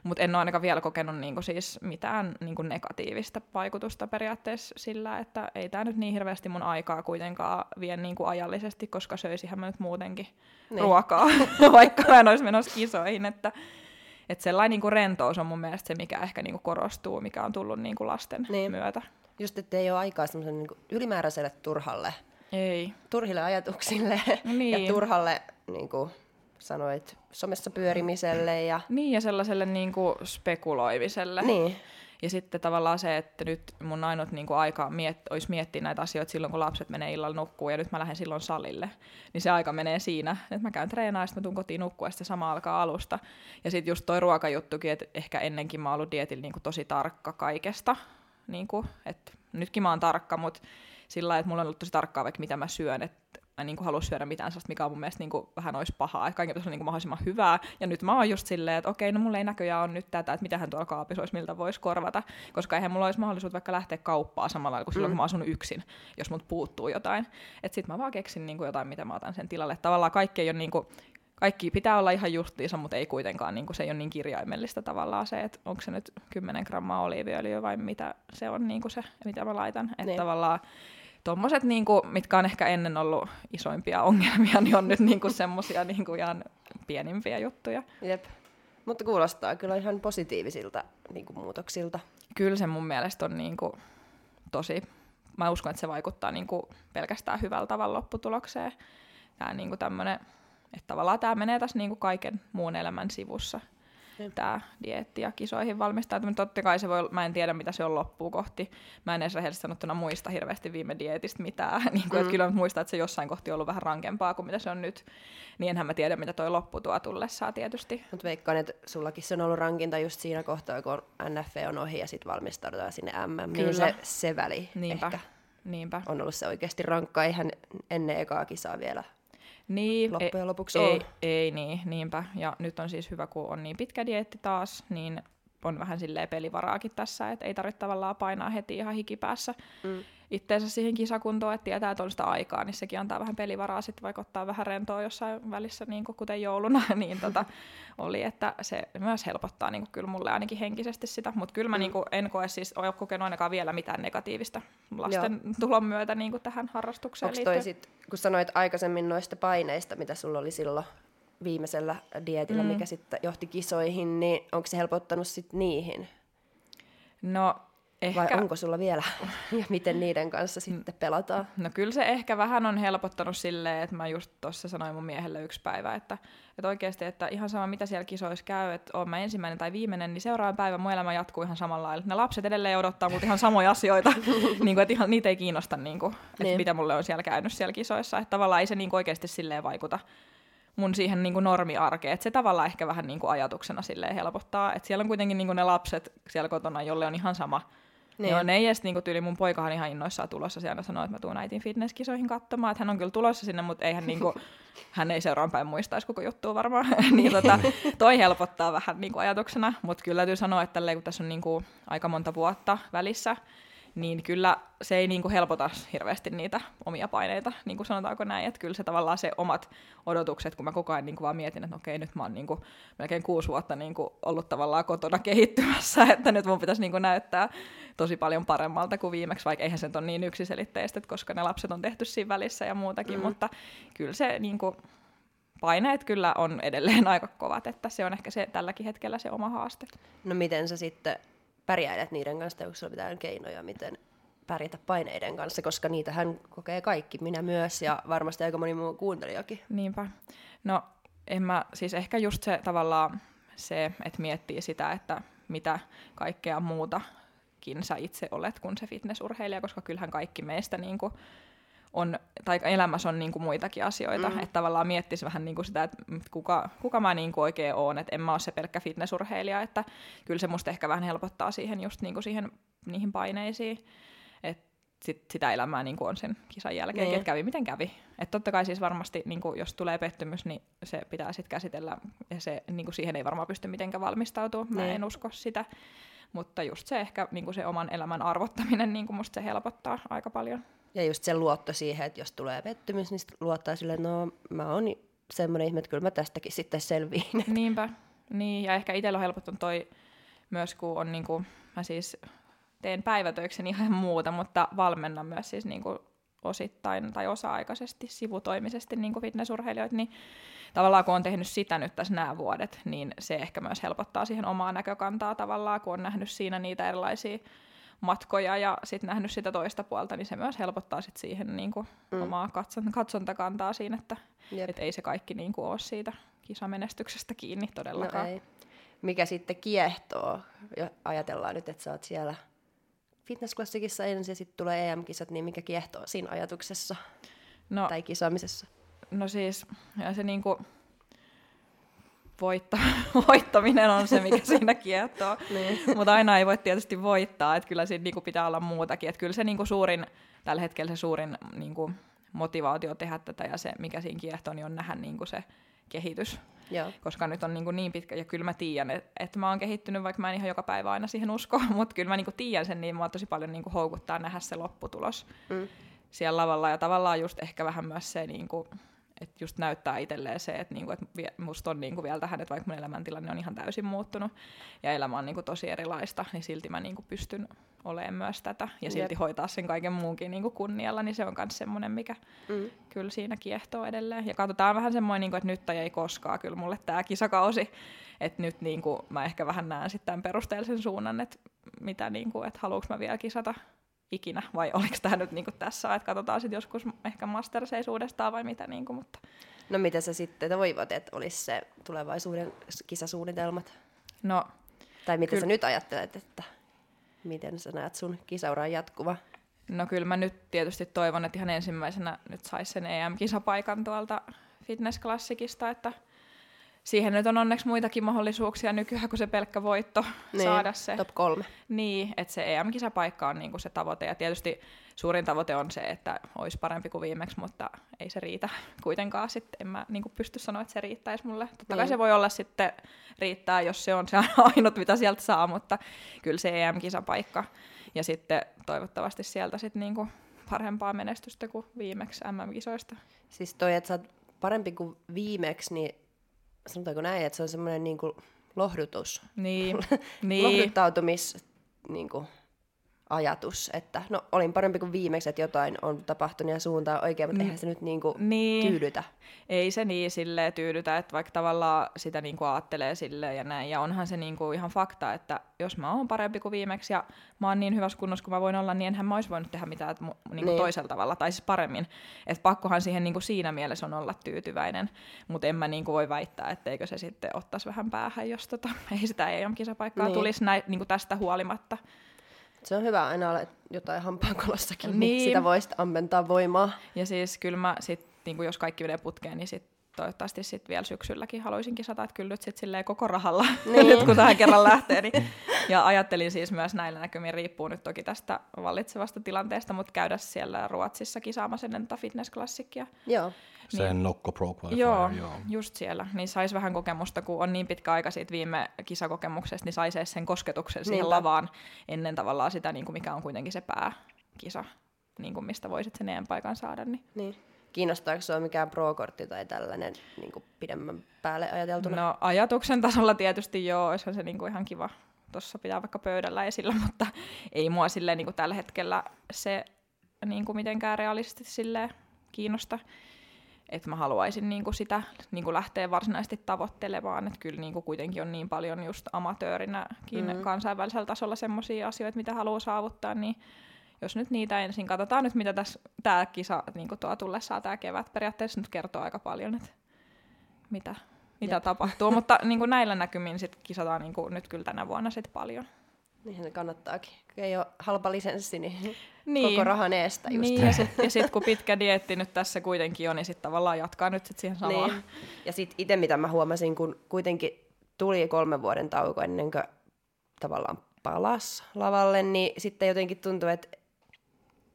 Mutta en ole ainakaan vielä kokenut niin kuin siis mitään niin kuin negatiivista vaikutusta periaatteessa sillä, että ei tämä nyt niin hirveästi mun aikaa kuitenkaan vie niin kuin ajallisesti, koska söisihän mä nyt muutenkin niin. ruokaa, vaikka mä en olisi menossa kisoihin, että että sellainen niin kuin rentous on mun mielestä se, mikä ehkä niin kuin korostuu, mikä on tullut niin kuin lasten niin. myötä. Just, että ei ole aikaa semmoisen niin ylimääräiselle turhalle. Ei. Turhille ajatuksille niin. ja turhalle, niin kuin sanoit, somessa pyörimiselle. Ja... Niin, ja sellaiselle niin kuin spekuloimiselle. Niin. Ja sitten tavallaan se, että nyt mun ainut niin kuin aika miet- olisi miettiä näitä asioita silloin, kun lapset menee illalla nukkuu ja nyt mä lähden silloin salille. Niin se aika menee siinä, että mä käyn treenaamaan sitten mä tuun kotiin nukkua ja sitten sama alkaa alusta. Ja sitten just toi ruokajuttukin, että ehkä ennenkin mä oon ollut dietillä niin kuin tosi tarkka kaikesta. Niin kuin, että nytkin mä oon tarkka, mutta sillä lailla, että mulla on ollut tosi tarkkaa vaikka mitä mä syön, että mä niin halua syödä mitään sellaista, mikä on mun mielestä niin kuin, vähän olisi pahaa, että kaiken pitäisi olla niin kuin mahdollisimman hyvää. Ja nyt mä oon just silleen, että okei, no mulla ei näköjään ole nyt tätä, että mitähän tuolla kaapissa olisi, miltä voisi korvata, koska eihän mulla olisi mahdollisuus vaikka lähteä kauppaan samalla kuin silloin, mm. kun mä asun yksin, jos mut puuttuu jotain. Että sit mä vaan keksin niin kuin jotain, mitä mä otan sen tilalle. Tavallaan kaikki ei ole niin kuin, kaikki pitää olla ihan justiinsa, mutta ei kuitenkaan, niin kuin se ei ole niin kirjaimellista tavallaan se, että onko se nyt 10 grammaa oliiviöljyä vai mitä se on niin kuin se, mitä mä laitan. Että niin. tavallaan tuommoiset, niin mitkä on ehkä ennen ollut isoimpia ongelmia, niin on nyt niin semmoisia niin ihan pienimpiä juttuja. Jep. Mutta kuulostaa kyllä ihan positiivisilta niin kuin muutoksilta. Kyllä se mun mielestä on niin kuin, tosi, mä uskon, että se vaikuttaa niin kuin, pelkästään hyvällä tavalla lopputulokseen. Tämä niin tämmöinen, että tavallaan tämä menee tässä niin kuin kaiken muun elämän sivussa tämä dieetti ja kisoihin valmistautuminen. Totta kai se voi, mä en tiedä mitä se on loppuun kohti. Mä en edes rehellisesti sanottuna muista hirveästi viime dietistä mitään. niin kuin, mm. että kyllä muistan, että se jossain kohti on ollut vähän rankempaa kuin mitä se on nyt. Niin enhän mä tiedä, mitä toi loppu tuo tullessaan tietysti. Mutta veikkaan, että sullakin se on ollut rankinta just siinä kohtaa, kun NF on ohi ja sitten valmistaudutaan sinne MM. Niin kyllä. Niin se, se väli Niinpä. ehkä Niinpä. on ollut se oikeasti rankka ihan ennen ekaa kisaa vielä niin, loppujen lopuksi ei, on. Ei, ei niin, niinpä. Ja nyt on siis hyvä, kun on niin pitkä dieetti taas, niin on vähän silleen pelivaraakin tässä, että ei tarvitse tavallaan painaa heti ihan hikipäässä. Mm itteensä siihen kisakuntoon, että tietää, että on sitä aikaa, niin sekin antaa vähän pelivaraa sitten, vaikka ottaa vähän rentoa jossain välissä, niin kuin kuten jouluna, niin tota, oli, että se myös helpottaa niin kuin kyllä mulle ainakin henkisesti sitä, mutta kyllä mä mm. niin kuin en koe siis, ole kokenut ainakaan vielä mitään negatiivista lasten Joo. tulon myötä niin kuin tähän harrastukseen Onko toi sit, kun sanoit aikaisemmin noista paineista, mitä sulla oli silloin viimeisellä dietillä, mm. mikä sitten johti kisoihin, niin onko se helpottanut sitten niihin? No Ehkä... Vai onko sulla vielä, ja miten niiden kanssa sitten pelataan? No kyllä se ehkä vähän on helpottanut silleen, että mä just tuossa sanoin mun miehelle yksi päivä, että, että oikeasti, että ihan sama mitä siellä kisoissa käy, että oon mä ensimmäinen tai viimeinen, niin seuraava päivä mun elämä jatkuu ihan samalla lailla. Ne lapset edelleen odottaa multa ihan samoja asioita, niin kuin, että ihan, niitä ei kiinnosta, niin kuin, että niin. mitä mulle on siellä käynyt siellä kisoissa. Että tavallaan ei se niin kuin oikeasti silleen vaikuta mun siihen niin kuin normiarkeen. Että se tavallaan ehkä vähän niin kuin ajatuksena silleen helpottaa. Että siellä on kuitenkin niin kuin ne lapset siellä kotona, jolle on ihan sama, niin. Joo, ne ei edes niinku tyyli, mun poikahan ihan innoissaan tulossa siellä sanoi, että mä tuun äitin fitnesskisoihin katsomaan, että hän on kyllä tulossa sinne, mutta eihän niinku, hän ei seuraan päin muistaisi koko juttua varmaan. niin tota, toi helpottaa vähän niinku ajatuksena, mutta kyllä täytyy sanoa, että kun tässä on niinku aika monta vuotta välissä, niin kyllä se ei niin kuin helpota hirveästi niitä omia paineita, niin kuin sanotaanko näin, että kyllä se tavallaan se omat odotukset, kun mä koko ajan niin kuin vaan mietin, että okei, nyt mä oon niin kuin melkein kuusi vuotta niin kuin ollut tavallaan kotona kehittymässä, että nyt mun pitäisi niin kuin näyttää tosi paljon paremmalta kuin viimeksi, vaikka eihän se nyt ole niin yksiselitteistä, koska ne lapset on tehty siinä välissä ja muutakin, mm. mutta kyllä se niin kuin, paineet kyllä on edelleen aika kovat, että se on ehkä se tälläkin hetkellä se oma haaste. No miten sä sitten pärjäilet niiden kanssa, onko sulla mitään keinoja, miten pärjätä paineiden kanssa, koska niitä hän kokee kaikki, minä myös ja varmasti aika moni muu kuuntelijakin. Niinpä. No en mä, siis ehkä just se tavallaan se, että miettii sitä, että mitä kaikkea muutakin sä itse olet kuin se fitnessurheilija, koska kyllähän kaikki meistä niin kuin, on, tai elämässä on niin kuin muitakin asioita, mm. että tavallaan miettisi vähän niin kuin sitä, että kuka, kuka mä niin kuin oikein oon, että en mä ole se pelkkä fitnessurheilija, että kyllä se musta ehkä vähän helpottaa siihen just niin kuin siihen, niihin paineisiin, että sit, sitä elämää niin kuin on sen kisan jälkeen, niin. että kävi miten kävi. Että totta kai siis varmasti, niin kuin, jos tulee pettymys, niin se pitää sitten käsitellä, ja se, niin kuin siihen ei varmaan pysty mitenkään valmistautumaan, mä niin. en usko sitä. Mutta just se ehkä niin kuin se oman elämän arvottaminen, niin kuin musta se helpottaa aika paljon. Ja just se luotto siihen, että jos tulee pettymys, niin luottaa sille, että no mä oon semmoinen ihme, että kyllä mä tästäkin sitten selviin. Niinpä. Niin, ja ehkä itsellä on helpottanut toi myös, kun on niinku, mä siis teen päivätöikseni ihan muuta, mutta valmennan myös siis niinku osittain tai osa-aikaisesti, sivutoimisesti niin kuin fitnessurheilijoita, niin tavallaan kun on tehnyt sitä nyt tässä nämä vuodet, niin se ehkä myös helpottaa siihen omaa näkökantaa tavallaan, kun on nähnyt siinä niitä erilaisia matkoja ja sitten nähnyt sitä toista puolta, niin se myös helpottaa sit siihen niin kuin mm. omaa katson, katsontakantaa siinä, että et ei se kaikki niin kuin ole siitä kisamenestyksestä kiinni todellakaan. No ei. mikä sitten kiehtoo. Ja ajatellaan nyt, että sä oot siellä fitnessklassikissa ensin ja sitten tulee EM-kisat, niin mikä kiehtoo siinä ajatuksessa No, tai kisaamisessa? no siis, ja se niinku, voitta, voittaminen on se, mikä siinä kiehtoo. Niin. Mutta aina ei voi tietysti voittaa, että kyllä siinä niinku pitää olla muutakin. Että kyllä se niinku suurin, tällä hetkellä se suurin niinku motivaatio tehdä tätä ja se, mikä siinä kiehtoo, niin on nähdä niinku se kehitys. Joo. Koska nyt on niinku niin pitkä, ja kyllä mä tiedän, että et mä oon kehittynyt, vaikka mä en ihan joka päivä aina siihen usko, mutta kyllä mä niinku tiedän sen, niin mua tosi paljon niinku houkuttaa nähdä se lopputulos Mm. siellä lavalla. Ja tavallaan just ehkä vähän myös se, niinku, että just näyttää itselleen se, että niinku, et musta on niinku vielä tähän, että vaikka mun elämäntilanne on ihan täysin muuttunut ja elämä on niinku tosi erilaista, niin silti mä niinku pystyn olemaan myös tätä ja silti Jep. hoitaa sen kaiken muunkin niinku kunnialla, niin se on myös semmoinen, mikä Mm. kyllä siinä kiehtoo edelleen. Ja katsotaan vähän semmoinen, niinku, että nyt tai ei koskaan kyllä mulle tämä kisakausi. Että nyt niinku, mä ehkä vähän näen sitten tämän perusteellisen suunnan, että mitä niinku, että haluanko mä vielä kisata ikinä, vai oliko tämä nyt niinku tässä, että katsotaan sitten joskus ehkä Masterseis uudestaan vai mitä, niinku, mutta No mitä sä sitten toivot, että olisi se tulevaisuuden kisasuunnitelmat? no Tai mitä Kyllä. sä nyt ajattelet, että miten sä näet sun kisauran jatkuva? No kyllä mä nyt tietysti toivon, että ihan ensimmäisenä nyt saisi sen EM-kisapaikan tuolta fitnessklassikista, että siihen nyt on onneksi muitakin mahdollisuuksia nykyään kuin se pelkkä voitto Niin, saada se. Top kolme. Niin, että se EM-kisapaikka on niinku se tavoite. Ja tietysti suurin tavoite on se, että olisi parempi kuin viimeksi, mutta ei se riitä kuitenkaan. Sitten en mä niinku pysty sanoa, että se riittäisi mulle. Totta kai Niin. se voi olla sitten riittää, jos se on se ainut, mitä sieltä saa, mutta kyllä se EM-kisapaikka. Ja sitten toivottavasti sieltä sitten niinku parempaa menestystä kuin viimeksi MM-kisoista. Siis toi, että sä oot parempi kuin viimeksi, niin sanotaanko näin, että se on semmoinen niinku lohdutus, Niin, niin. lohduttautumis niinku, ajatus, että no olin parempi kuin viimeksi, että jotain on tapahtunut ja suuntaan oikein, mutta eihän se nyt niinku niin. tyydytä. ei se niin silleen tyydytä, että vaikka tavallaan sitä niinku ajattelee silleen ja näin. Ja onhan se niinku ihan fakta, että jos mä oon parempi kuin viimeksi ja mä oon niin hyvässä kunnossa kuin mä voin olla, niin enhän mä olisi voinut tehdä mitään mu- niinku Niin. toisella tavalla, tai siis paremmin. Että pakkohan siihen niinku siinä mielessä on olla tyytyväinen, mutta en mä niinku voi väittää, etteikö se sitten ottaisi vähän päähän, jos tota, ei sitä EM-kisapaikkaa niin. tulisi näin, niinku tästä huolimatta. Se on hyvä aina olla jotain hampaankolossakin, niin. niin sitä voi sitten ammentaa voimaa. Ja siis kyllä mä sit, niin jos kaikki menee putkeen, niin sit toivottavasti sit vielä syksylläkin haluaisin kisata, että kyllä nyt sit silleen koko rahalla, Niin. nyt kun tähän kerran lähtee. Niin, ja ajattelin siis myös näillä näkymin, riippuu nyt toki tästä vallitsevasta tilanteesta, mutta käydä siellä Ruotsissa kisaamassa ennen tätä fitnessklassikkia. Joo. Se Niin. Nokko Pro Qualifier, Joo, joo. just siellä. Niin sais vähän kokemusta, kun on niin pitkä aika siitä viime kisakokemuksesta, niin sais edes sen kosketuksen siihen Niinpä. lavaan ennen tavallaan sitä, niin kuin mikä on kuitenkin se pääkisa, niin kuin mistä voisit sen EM-paikan saada. Niin. Niin. Kiinnostaako sinua mikään pro-kortti tai tällainen niin kuin pidemmän päälle ajateltuna? No ajatuksen tasolla tietysti joo, olisihan se niinku ihan kiva tuossa pitää vaikka pöydällä esillä, mutta ei mua silleen niinku tällä hetkellä se niinku mitenkään realistisesti silleen kiinnosta. Että mä haluaisin niinku sitä niinku lähteä varsinaisesti tavoittelemaan, että kyllä niinku kuitenkin on niin paljon just amatöörinäkin Mm. mm. kansainvälisellä tasolla semmoisia asioita, mitä haluaa saavuttaa, niin jos nyt niitä ensin katsotaan nyt, mitä tässä tämä kisa niinku tuo tullessaan tämä kevät periaatteessa nyt kertoo aika paljon, että mitä, mitä Jep. tapahtuu, mutta niin kuin näillä näkymin sit kisataan niin kuin nyt kyllä tänä vuonna sit paljon. Niinhän se kannattaakin. Ei ole halpa lisenssi, niin, Niin. koko rahan eestä just. Niin, ja sitten sit, kun pitkä dietti nyt tässä kuitenkin on, niin sitten tavallaan jatkaa nyt sit siihen samaan. Niin. Ja sitten itse mitä mä huomasin, kun kuitenkin tuli kolmen vuoden tauko ennen kuin tavallaan palas lavalle, niin sitten jotenkin tuntui, että,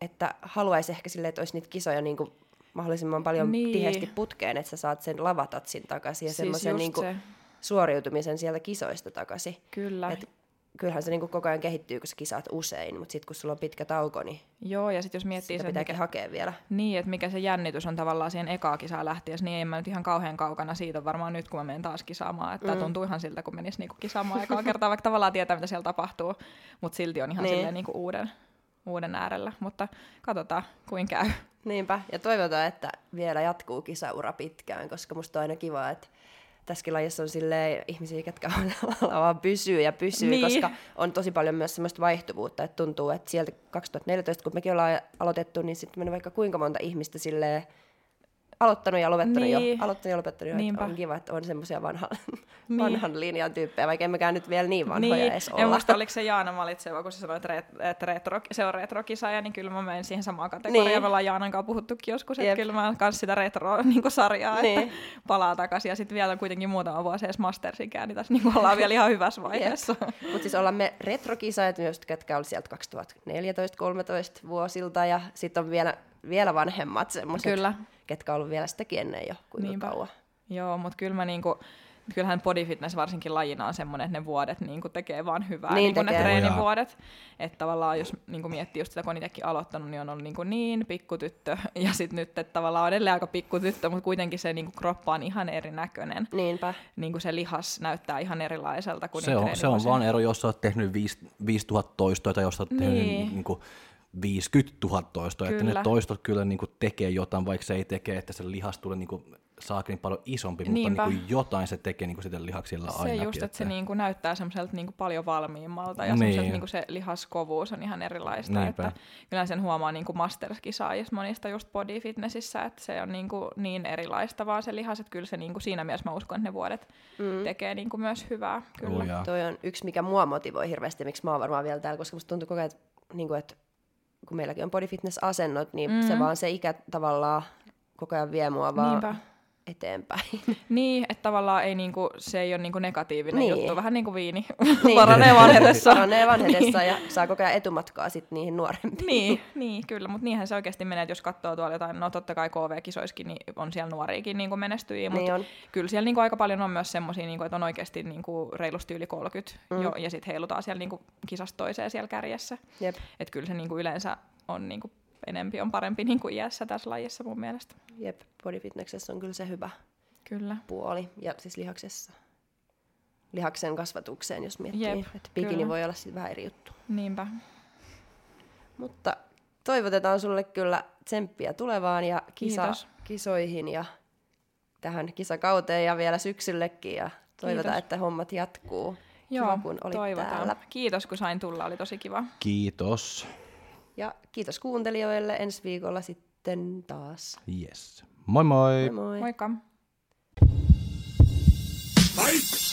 että haluaisi ehkä silleen, että olisi niitä kisoja niin kuin mahdollisimman paljon Niin. tiheästi putkeen, että sä saat sen lavatatsin takaisin ja Siis semmoisen niin kuin se, suoriutumisen sieltä kisoista takaisin. kyllä. Et kyllähän se niin kuin koko ajan kehittyy, kun sä kisaat usein, mutta sitten kun sulla on pitkä tauko, niin Joo, ja sitten jos miettii sitä sen, pitääkin mikä, hakea vielä. niin, että mikä se jännitys on tavallaan siihen ekaa kisaa lähtiessä, niin en mä nyt ihan kauhean kaukana siitä varmaan nyt, kun mä menen taas kisaamaan. Että Mm. mm. tuntuu ihan siltä, kun menisi niinku kisaamaan ekaa kertaa, vaikka tavallaan tietää, mitä siellä tapahtuu, mutta silti on ihan Niin. silleen niinku uuden, uuden äärellä. Mutta katsotaan, kuin käy. Niinpä, ja toivotaan, että vielä jatkuu kisaura pitkään, koska musta on aina kiva, että tässäkin lajissa on silleen ihmisiä, ketkä vaan pysyy ja pysyy, Niin. koska on tosi paljon myös semmoista vaihtuvuutta, että tuntuu, että sieltä 2014, kun mekin ollaan aloitettu, niin sitten meni vaikka kuinka monta ihmistä silleen aloittanut ja lopettanut Niin. jo. Aloittanut ja lopettanut jo. että Niinpä. On kiva, että on semmoisia vanhan, Niin. vanhan linjan tyyppejä, vaikka emmekään nyt vielä niin vanhoja niin, edes en olla. muista, oliko se Jaana valitseva, kun se sanoi, että, ret, että retro, se on retrokisaaja, niin kyllä mä menen siihen samaan kategoriaan. Niin. Me ollaan Jaanan kanssa puhuttukin joskus, että Jep. kyllä mä kans sitä retro-sarjaa, Niin. että palaa takaisin. Ja sitten vielä kuitenkin muutama vuosi edes Mastersinkään, niin tässä niin ollaan vielä ihan hyvässä vaiheessa. Mutta siis ollaan me retrokisaajat myös, ketkä oli sieltä 2014-2013 vuosilta, ja sitten on vielä, vielä vanhemmat semmoiset, Kyllä. Ketkä on ollut vielä sitäkin ennen jo, kuinka Niinpä. kauan. Joo, mutta kyllä mä niinku, kyllähän body fitness varsinkin lajina on semmoinen, että ne vuodet niinku tekee vaan hyvää, Niin niinku ne tekee. treenivuodet. Että tavallaan jos niinku miettii just sitä, kun on itsekin aloittanut, niin on ollut niinku niin pikkutyttö. Ja sitten nyt, että tavallaan on edelleen aika pikkutyttö, mutta kuitenkin se niinku kroppa on ihan erinäköinen. Niinpä. Niinku se lihas näyttää ihan erilaiselta kuin Se on, se on vaan ero, jos sä oot tehnyt 5000 toistoa tai jos sä oot tehnyt Niin. niin kuin 50 000 toistoa, että Kyllä. ne toistot kyllä niin kuin tekee jotain, vaikka se ei tekee, että se lihas tulee niin kuin saakin paljon isompi, Niinpä. mutta niin kuin jotain se tekee niin kuin sitten lihaksilla se ainakin. just, että se niinku näyttää semmoiselta niinku paljon valmiimmalta ja niin. Niin. niinku se lihaskovuus on ihan erilaista. Niinpä. Että kyllä sen huomaa niinku masterskisaajissa monista just body fitnessissä, että se on niinku niin erilaista vaan se lihas, että kyllä se niinku siinä mielessä mä uskon, että ne vuodet mm. tekee niinku myös hyvää. Kyllä. Oh. Toi on yksi, mikä mua motivoi hirveästi, miksi mä oon varmaan vielä täällä, koska musta tuntuu koko ajan, että, niin kuin, että kun meilläkin on body fitness asennot, niin mm. se vaan se ikä tavallaan koko ajan vie mua vaan Niinpä. Eteenpäin. Niin, että tavallaan ei niinku, se ei ole niinku negatiivinen Niin. juttu, vähän niin kuin viini, Niin. paranee vanhetessa. Paranee vanhetessa ja saa koko ajan etumatkaa sit niihin nuorempiin. niin, niin, kyllä, mutta niinhän se oikeasti menee, että jos katsoo tuolla jotain, no totta kai KV-kisoiskin, niin on siellä nuoriakin niin menestyjiä, mutta Niin on. kyllä siellä niin kuin aika paljon on myös semmoisia, niin kuin, että on oikeasti niin kuin reilusti yli 30 mm. jo, ja sitten heilutaan siellä niin kuin kisasta toiseen siellä kärjessä. Että kyllä se niin kuin yleensä on niin kuin enempi on parempi niin kuin iässä tässä lajissa mun mielestä. jep. Body fitnessessä on kyllä se hyvä Kyllä. puoli. Ja siis lihaksessa. Lihaksen kasvatukseen, jos miettii. Jep, että bikini kyllä. voi olla sitten vähän eri juttu. Niinpä. Mutta toivotetaan sulle kyllä tsemppiä tulevaan ja kisa, Kiitos. kisoihin ja tähän kisakauteen ja vielä syksyllekin. Ja toivotaan, Kiitos. että hommat jatkuu. Joo, Kiva, kun olit toivotaan. täällä. Kiitos, kun sain tulla, oli tosi kiva. Kiitos. Ja kiitos kuuntelijoille ensi viikolla sitten taas. Yes. Moi moi. Moi moi. Moikka! Fight!